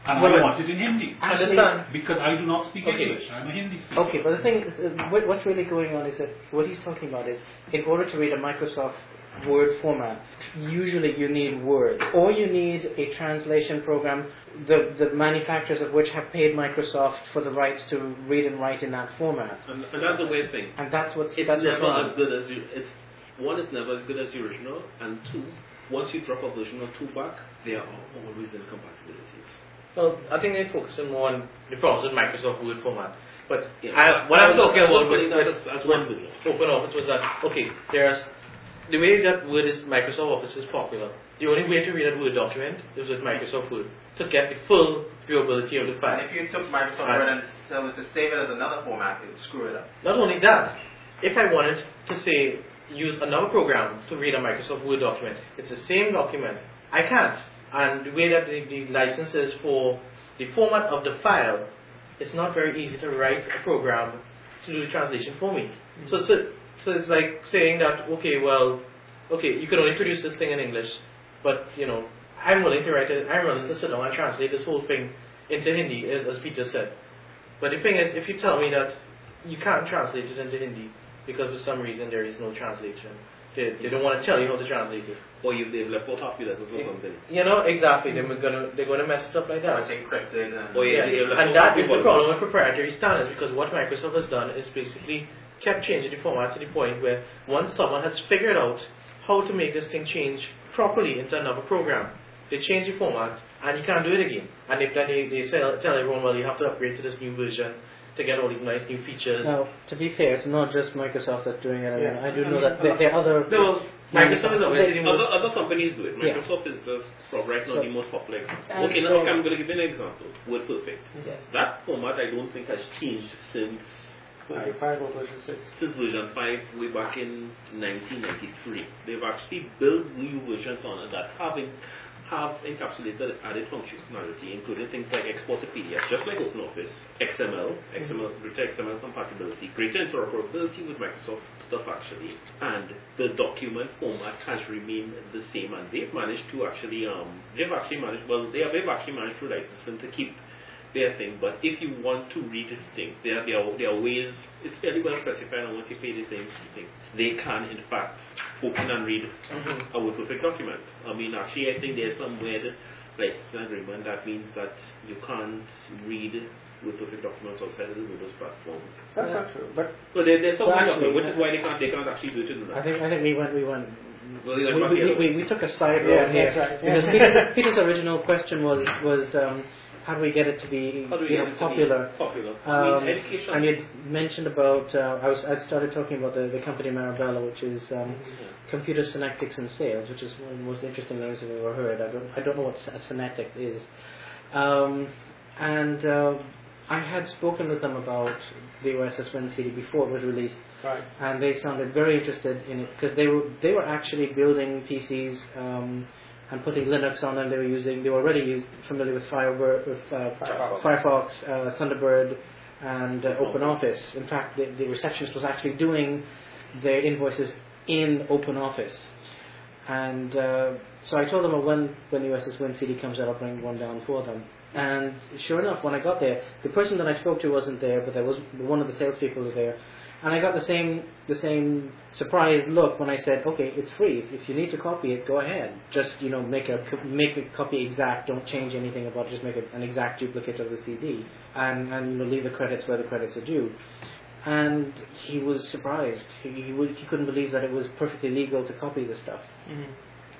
And Well, I but- want it in Hindi. Actually- Understand? Because I do not speak Okay. English. I'm a Hindi speaker. Okay, but the thing, uh, what, what's really going on is that what he's talking about is, in order to read a Microsoft Word format, usually you need Word, or you need a translation program, the, the manufacturers of which have paid Microsoft for the rights to read and write in that format. And, and that's the weird thing. And that's what's, It's that's never wrong. as good as you. It's one, it's never as good as the original, and two, once you drop a version or two back, there are always incompatibilities. Well, I think they're focusing more on the problems with Microsoft Word format. But Yeah. I, what I'm talking about with, with as, one. Open Office was that, okay, there's the way that Word is, Microsoft Office is popular. The only way to read a Word document is with Microsoft Word to get the full viewability of the file. And if you took Microsoft Word and it to save it as another format, it would screw it up. Not only that, if I wanted to say use another program to read a Microsoft Word document, it's the same document. I can't. And the way that the, the license is for the format of the file, it's not very easy to write a program to do the translation for me. Mm-hmm. So, so, so it's like saying that, okay, well, okay, you can only produce this thing in English, but, you know, I'm willing to write it, I'm willing to sit down and translate this whole thing into Hindi, as, as Peter said. But the thing is, if you tell me that you can't translate it into Hindi because for some reason there is no translation, They, they don't want to tell you how to translate it. Or oh, if they've left out half the letters or something. You know exactly. They're gonna they're gonna mess it up like oh, Yeah, that. it's encrypted and Or Yeah, if and out that half is the problem with proprietary standards because what Microsoft has done is basically kept changing the format to the point where once someone has figured out how to make this thing change properly into another program, they change the format and you can't do it again. And if then they, they sell, tell everyone, well, you have to upgrade to this new version to get all these nice new features. Now, to be fair, it's not just Microsoft that's doing it. I mean, Yeah. I do know that there, there are other. No, Microsoft is obviously the Other, most. other companies do it. Yeah. Microsoft is just for right now So- the most popular example. Okay, now okay, I'm going to give you an example. WordPerfect. Yes. That format I don't think has changed since 25 or version 6. since version 5 way back in 1993. They've actually built new versions on it that have, in, have encapsulated added functionality, including things like export to PDF, just like OpenOffice, XML, XML, greater XML compatibility, greater interoperability with Microsoft stuff actually, and the document format has remained the same, and they've managed to actually, um, they've actually managed, well, they have, they've actually managed through licensing to keep their thing. But if you want to read the thing, there, there, are, there are ways, it's fairly well specified on what you pay the thing, thing. They can, in fact, open and read a WordPerfect document. I mean, actually, I think there's some weird licensing agreement that means that you can't read WordPerfect documents outside of the Windows platform. That's not true. But So there, there's some Well, of actually, which is why they can't, they can't actually do it in I that. think I think we went we went Well, we, they went back we, we, we took a side Yeah, road here right. (laughs) because Yeah. Peter's, Peter's original question was was um, how do we get it to be How do we you know, it to be popular? Popular. Um, I mean, education. and you mentioned about uh, I was I started talking about the, the company Marabella, which is um, computer synaptics and sales, which is one of the most interesting names I've ever heard. I don't I don't know what a synatic is, um, and uh, I had spoken with them about the OSS Win CD before it was released, right. and they sounded very interested in it because they were they were actually building PCs. And putting Linux on them, they were using. They were already used, familiar with Firebird, with uh, Firefox. Firefox, uh, Thunderbird, and uh, OpenOffice. In fact, the, the receptionist was actually doing their invoices in OpenOffice. And uh, so I told them well, when when the OSS Win CD comes out, I'll bring one down for them. And sure enough, when I got there, the person that I spoke to wasn't there, but there was one of the salespeople was there. And I got the same the same surprised look when I said, "Okay, it's free. If you need to copy it, go ahead. Just you know, make a make the copy exact. Don't change anything about it. Just make an exact duplicate of the CD, and and you know, leave the credits where the credits are due." And he was surprised. He he, he couldn't believe that it was perfectly legal to copy the stuff. Mhm.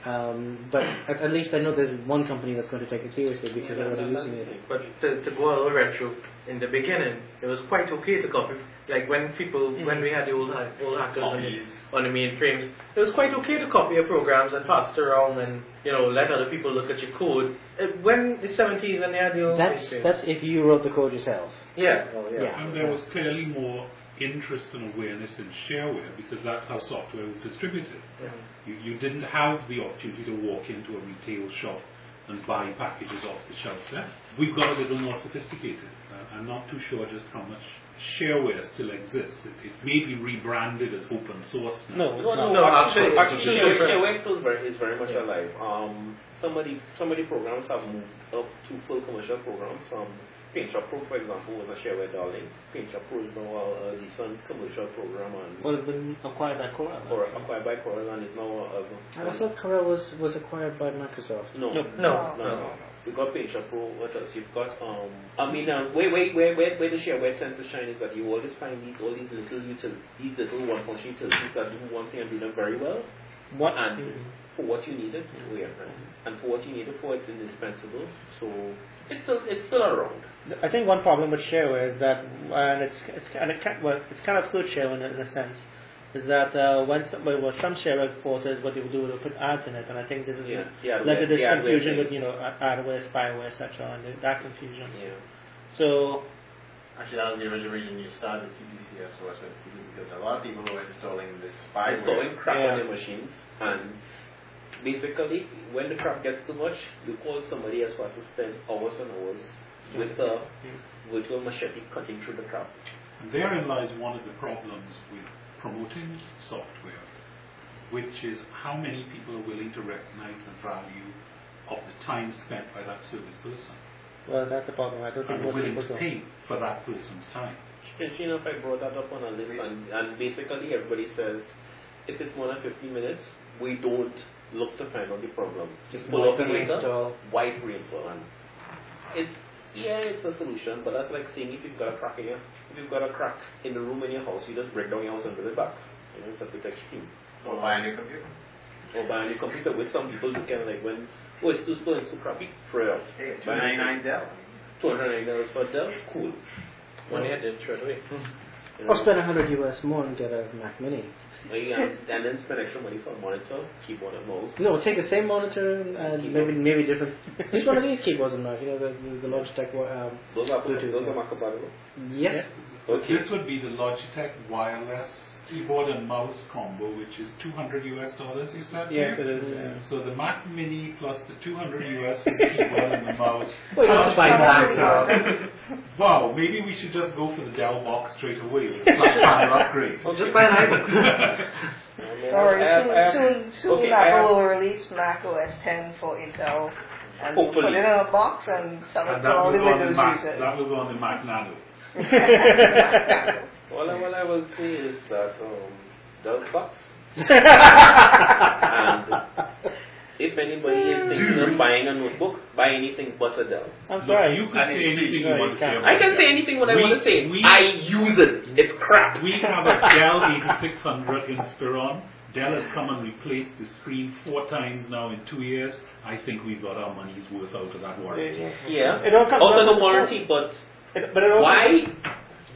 Um, but at, at least I know there's one company that's going to take it seriously because they're already using it. But to, to go a little retro, in the beginning, it was quite okay to copy. Like when people, when we had the old, old hackers on the, on the mainframes, it was quite okay to copy your programs and pass it around and, you know, let other people look at your code. Uh, When the 70s when they had the old That's mainframes. that's if you wrote the code yourself. yeah. Oh, yeah. Yeah. And there was clearly more interest and awareness in shareware because that's how software was distributed. You, you didn't have the opportunity to walk into a retail shop and buy packages off the shelf there. We've got a little more sophisticated. Uh, I'm not too sure just how much shareware still exists. It, it may be rebranded as open source now. No, it's No, not. no, No, actually, actually, actually, it's Shareware still very, is very much alive. Um, somebody, somebody programs have moved up to full commercial programs. Um, PaintShop Pro, for example, was a shareware darling. PaintShop Pro is now a, a decent commercial program and Well, it's been acquired by Cora. or acquired by Corel and is now a, I thought Corel was, was acquired by Microsoft. no, No. No, no, no. You got PaintShop Pro. What else? You've got um. I mean, um, where, where, where, where, where the shareware tends to shine is that you always find these all these little util, these little one function utilities that do one thing and do them very well. What? and for what you need it, yeah, right. and for what you need it for, it's indispensable. So it's still it's still around. I think one problem with shareware is that, and it's it's kind of well, it's kind of good shareware in, a- in a sense, is that uh, when some, well, well, some shareware portals, what they will do, they'll put ads in it, and I think this is Yeah, yeah, led to this the confusion with you know adware, spyware, etc., and that confusion. Yeah. So Actually, that was the original reason you started TTCS for Western CD because a lot of people were installing this spyware. Installing crap Yeah. on their machines and basically when the crap gets too much, you call somebody else who has to spend hours and hours with a virtual machete cutting through the crap. And therein lies one of the problems with promoting software, which is how many people are willing to recognize the value of the time spent by that service person well, that's a problem. I don't think and most willing people to pay for that person's time. Strange enough, I brought that up on a list, and, and basically everybody says if it's more than 15 minutes, we don't look to find out the problem. Just pull out the wipe and reinstall. wipe, reinstall, and it's yeah, it's a solution, but that's like saying if you've got a crack in your, if you've got a crack in the room in your house, you just break down your house and build it back. You know, it's a bit extreme. Or buy a new computer. Or buy a new computer with some people who can like when oh it's too slow and too crappy, throw it out. Hey, Buy a new 299 Dell. Two hundred ninety dollars for Dell, cool. One year did straight away. Hmm. You know, Or spend 100 US more and get a Mac Mini. And, and then spend extra money for a monitor, keyboard, and mouse. No, take the same monitor and maybe maybe different. (laughs) Use one of these keyboards and mouse. You know the the, the Logitech. Um, Those are Bluetooth, those are Mac compatible. yes. Okay. This would be the Logitech wireless keyboard and mouse combo, which is 200 US dollars, you said? Yes, Pierre? it is. yeah. So the Mac Mini plus the 200 US for the (laughs) keyboard and the mouse. Well, you have How much Macs. (laughs) is that? Wow, maybe we should just go for the Dell box straight away with a flat panel upgrade. Well, just buy an iMac. (laughs) Or soon, I soon, soon okay, Apple will release Mac OS 10 for Intel and Hopefully. put it in a box and sell it And to that all the the Windows Mac, users. that will go on the Mac Nano. All I, all I will say is that um, Dell sucks. (laughs) and if anybody is thinking Dude. of buying a notebook, buy anything but a Dell. I'm sorry. you could I say anything you want to say can't. I can say anything what I want to say. we- I use it. It's crap. We have a Dell 8600 Inspiron. Dell has come and replaced the screen four times now in two years. I think we've got our money's worth out of that warranty. Yeah. It all comes Out of the warranty, but It, but it all why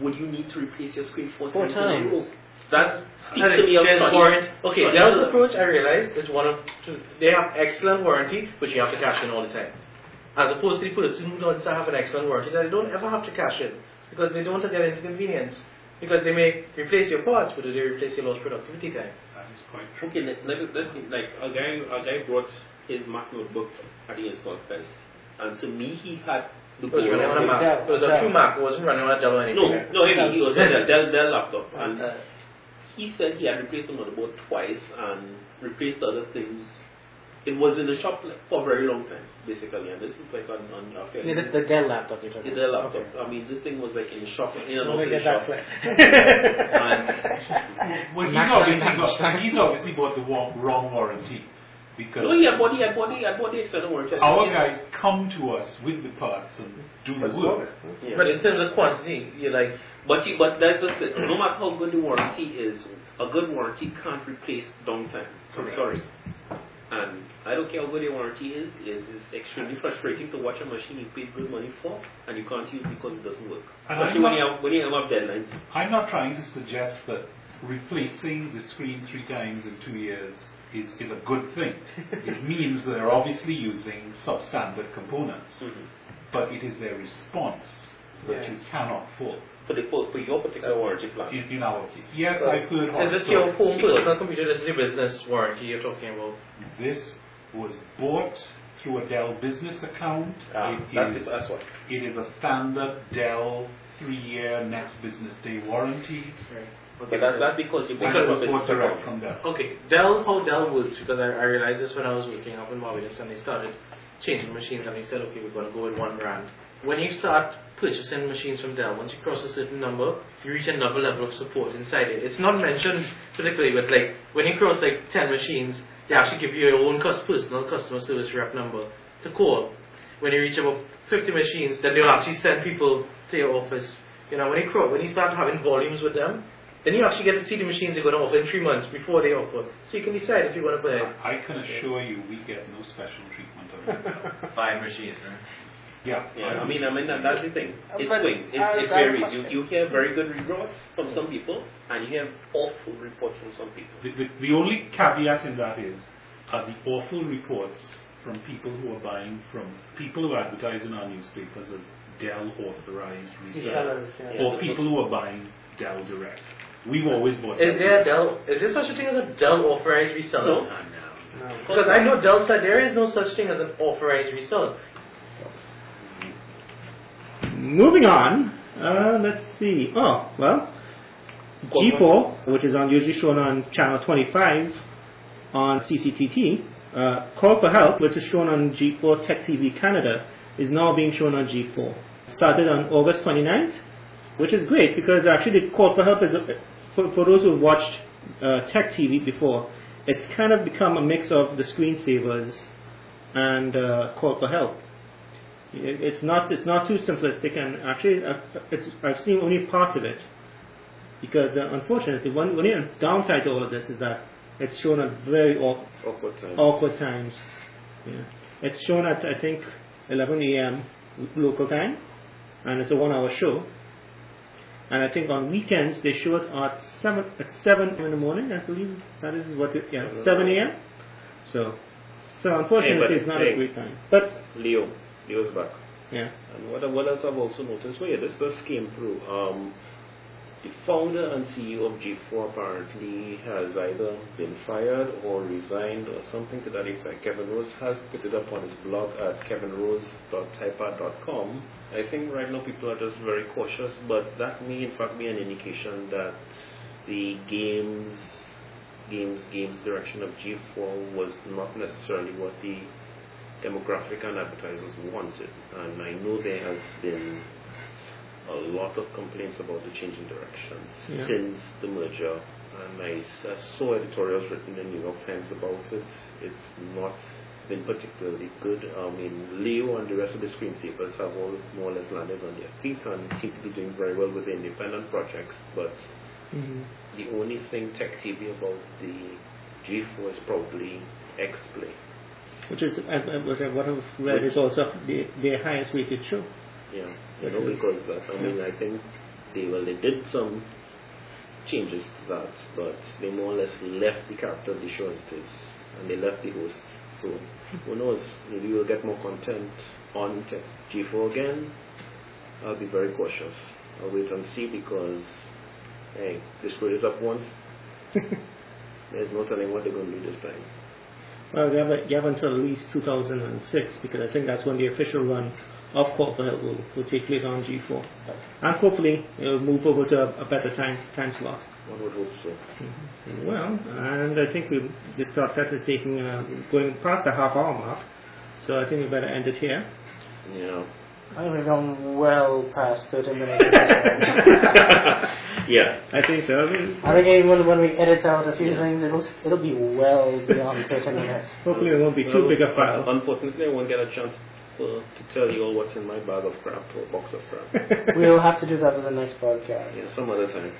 would you need to replace your screen four, Four times? in a times. Oh, That's speaks No, to me of there's study. warrant- Okay, the other approach, I realize, is one of two. They have excellent warranty, but you have to cash in all the time. As opposed to the person who doesn't have an excellent warranty, they don't ever have to cash in because they don't want to get into inconvenience. Because they may replace your parts, but do they replace your lost productivity time? That is quite true. Okay, let, let, let's like a guy a guy brought his Mac notebook at the install fest, and to me he had the It was running on a Mac. Dell, It was a Dell. true Mac. It wasn't running on a Dell or anything. No, no, he, he was on a Dell, Dell laptop, uh, and he said he had replaced them on the motherboard twice and replaced other things. It was in the shop like, for a very long time, basically, and this is like on on a fairly- Yeah, this the Dell laptop you're talking. the Dell about. laptop. I mean, this thing was like in the shop, in and I'm out of the shop. clip. (laughs) And Well, he's obviously, Mac- got, he's obviously bought the wrong, wrong warranty because external warranty. our guys come to us with the parts and do the work. Yeah. But in terms of quantity, you're like, But you, but that's just it. No matter how good the warranty is, a good warranty can't replace downtime. I'm sorry. And I don't care how good your warranty is, it is extremely frustrating to watch a machine you paid good money for and you can't use because it doesn't work. And Especially I'm when you have when you have deadlines. I'm not trying to suggest that replacing the screen three times in two years is, is a good thing. (laughs) it means they're obviously using substandard components, but it is their response that you cannot fault. For the for, for your particular warranty plan. In, in our case, yes, So, I've heard is this your home personal computer? This is your business warranty you're talking about. This was bought through a Dell business account. Ah, It that's, is- that's what. It is a standard Dell three-year next business day warranty. But that's, that's because you And bought it it was for bought direct from Dell. Okay, Dell, how Dell works, because I, I realized this when I was working up in Barbados and they started changing machines and they said, okay, we're going to go with one brand. When you start purchasing machines from Dell, once you cross a certain number, you reach another level of support inside it. It's not mentioned particularly, but like when you cross like 10 machines, they actually give you your own personal customer service rep number to call. When you reach about 50 machines, then they'll actually send people to your office. You know, when you, cro- when you start having volumes with them, then you actually get to see the machines they're going to offer in three months before they offer. So you can decide if you want to buy it. I can assure you we get no special treatment on Dell. Five machines, right? Yeah, Yeah, I mean, I mean that, that's the thing. Uh, it's But swing. It, I- it I have a varies. You, you hear very good reports from some people, and you hear awful reports from some people. The, the, the only caveat in that is are the awful reports from people who are buying from people who advertise in our newspapers as Dell authorized resellers, Resellers, yeah. or people who are buying Dell direct. We've always bought. Is there a direct. Dell? Is there such a thing as a Dell authorized reseller? No. No. Because I know Dell said there is no such thing as an authorized reseller. Moving on, uh, let's see. Oh, well, G4, which is on, usually shown on channel 25 on CCTT, uh, Call for Help, which is shown on G4 Tech TV Canada, is now being shown on G4. Started on August 29th, which is great because actually the Call for Help is, for, for those who have watched uh, Tech TV before, it's kind of become a mix of the screensavers and uh, call for help. It, it's not it's not too simplistic, and actually I've, it's, I've seen only part of it because uh, unfortunately one one downside to all of this is that it's shown at very aw- Awkward times. awkward times. Yeah. It's shown at I think 11 a.m. local time, and it's a one-hour show. And I think on weekends they show it at seven at seven in the morning. I believe that is what it, yeah seven a.m. So so unfortunately Hey, it's not hey. a great time. But Leo. Leo's back. yeah, And what, what else I've also noticed, well, yeah, this, this came through. Um, the founder and CEO of G4 apparently has either been fired or resigned or something to that effect. Kevin Rose has put it up on his blog at kevinrose.typepad.com. I think right now people are just very cautious, but that may in fact be an indication that the games, games, games direction of G4 was not necessarily what the demographic and advertisers wanted. And I know there has been a lot of complaints about the changing directions Yeah. since the merger. And I, saw editorials written in New York Times about it. It's not been particularly good. I mean, Leo and the rest of the screensavers have all more or less landed on their feet and seem to be doing very well with the independent projects. But Mhm. the only thing Tech TV about the G4 is probably X-Play. which is uh, what I've read is also the, their highest rated show. Yeah, you know, because that, I mean, I think they, well, they did some changes to that, but they more or less left the character of the show as it is, and they left the host. So, who knows, maybe we'll get more content on Tech G4 again. I'll be very cautious. I'll wait and see because, hey, they screwed it up once. (laughs) There's no telling what they're going to do this time. Well, they have, a, they have until at least 2006 because I think that's when the official run of Call for Help uh, will, will take place on G4. And hopefully it'll move over to a, a better time time slot. One would hope so. Mm-hmm. Well, and I think we, this podcast is taking uh, going past the half hour mark, so I think we better end it here. Yeah. I think we've gone well past 30 minutes. (laughs) yeah. I think so. I mean, I think even when we edit out a few Yeah. things, it'll it'll be well beyond 30 minutes. hopefully it won't be too big a file. Unfortunately, I won't get a chance uh, to tell you all what's in my bag of crap or box of crap. (laughs) We'll have to do that with the next podcast. yeah, some other time.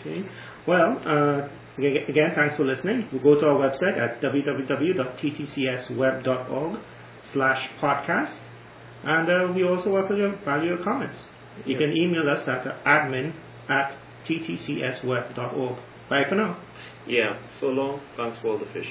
Okay. Well, uh, again, thanks for listening. We'll go to our website at www.ttcsweb.org slash podcast. And uh, we also welcome your value your comments. You can email us at admin at ttcsweb.org. Bye for now. Yeah, so long. Thanks for all the fish.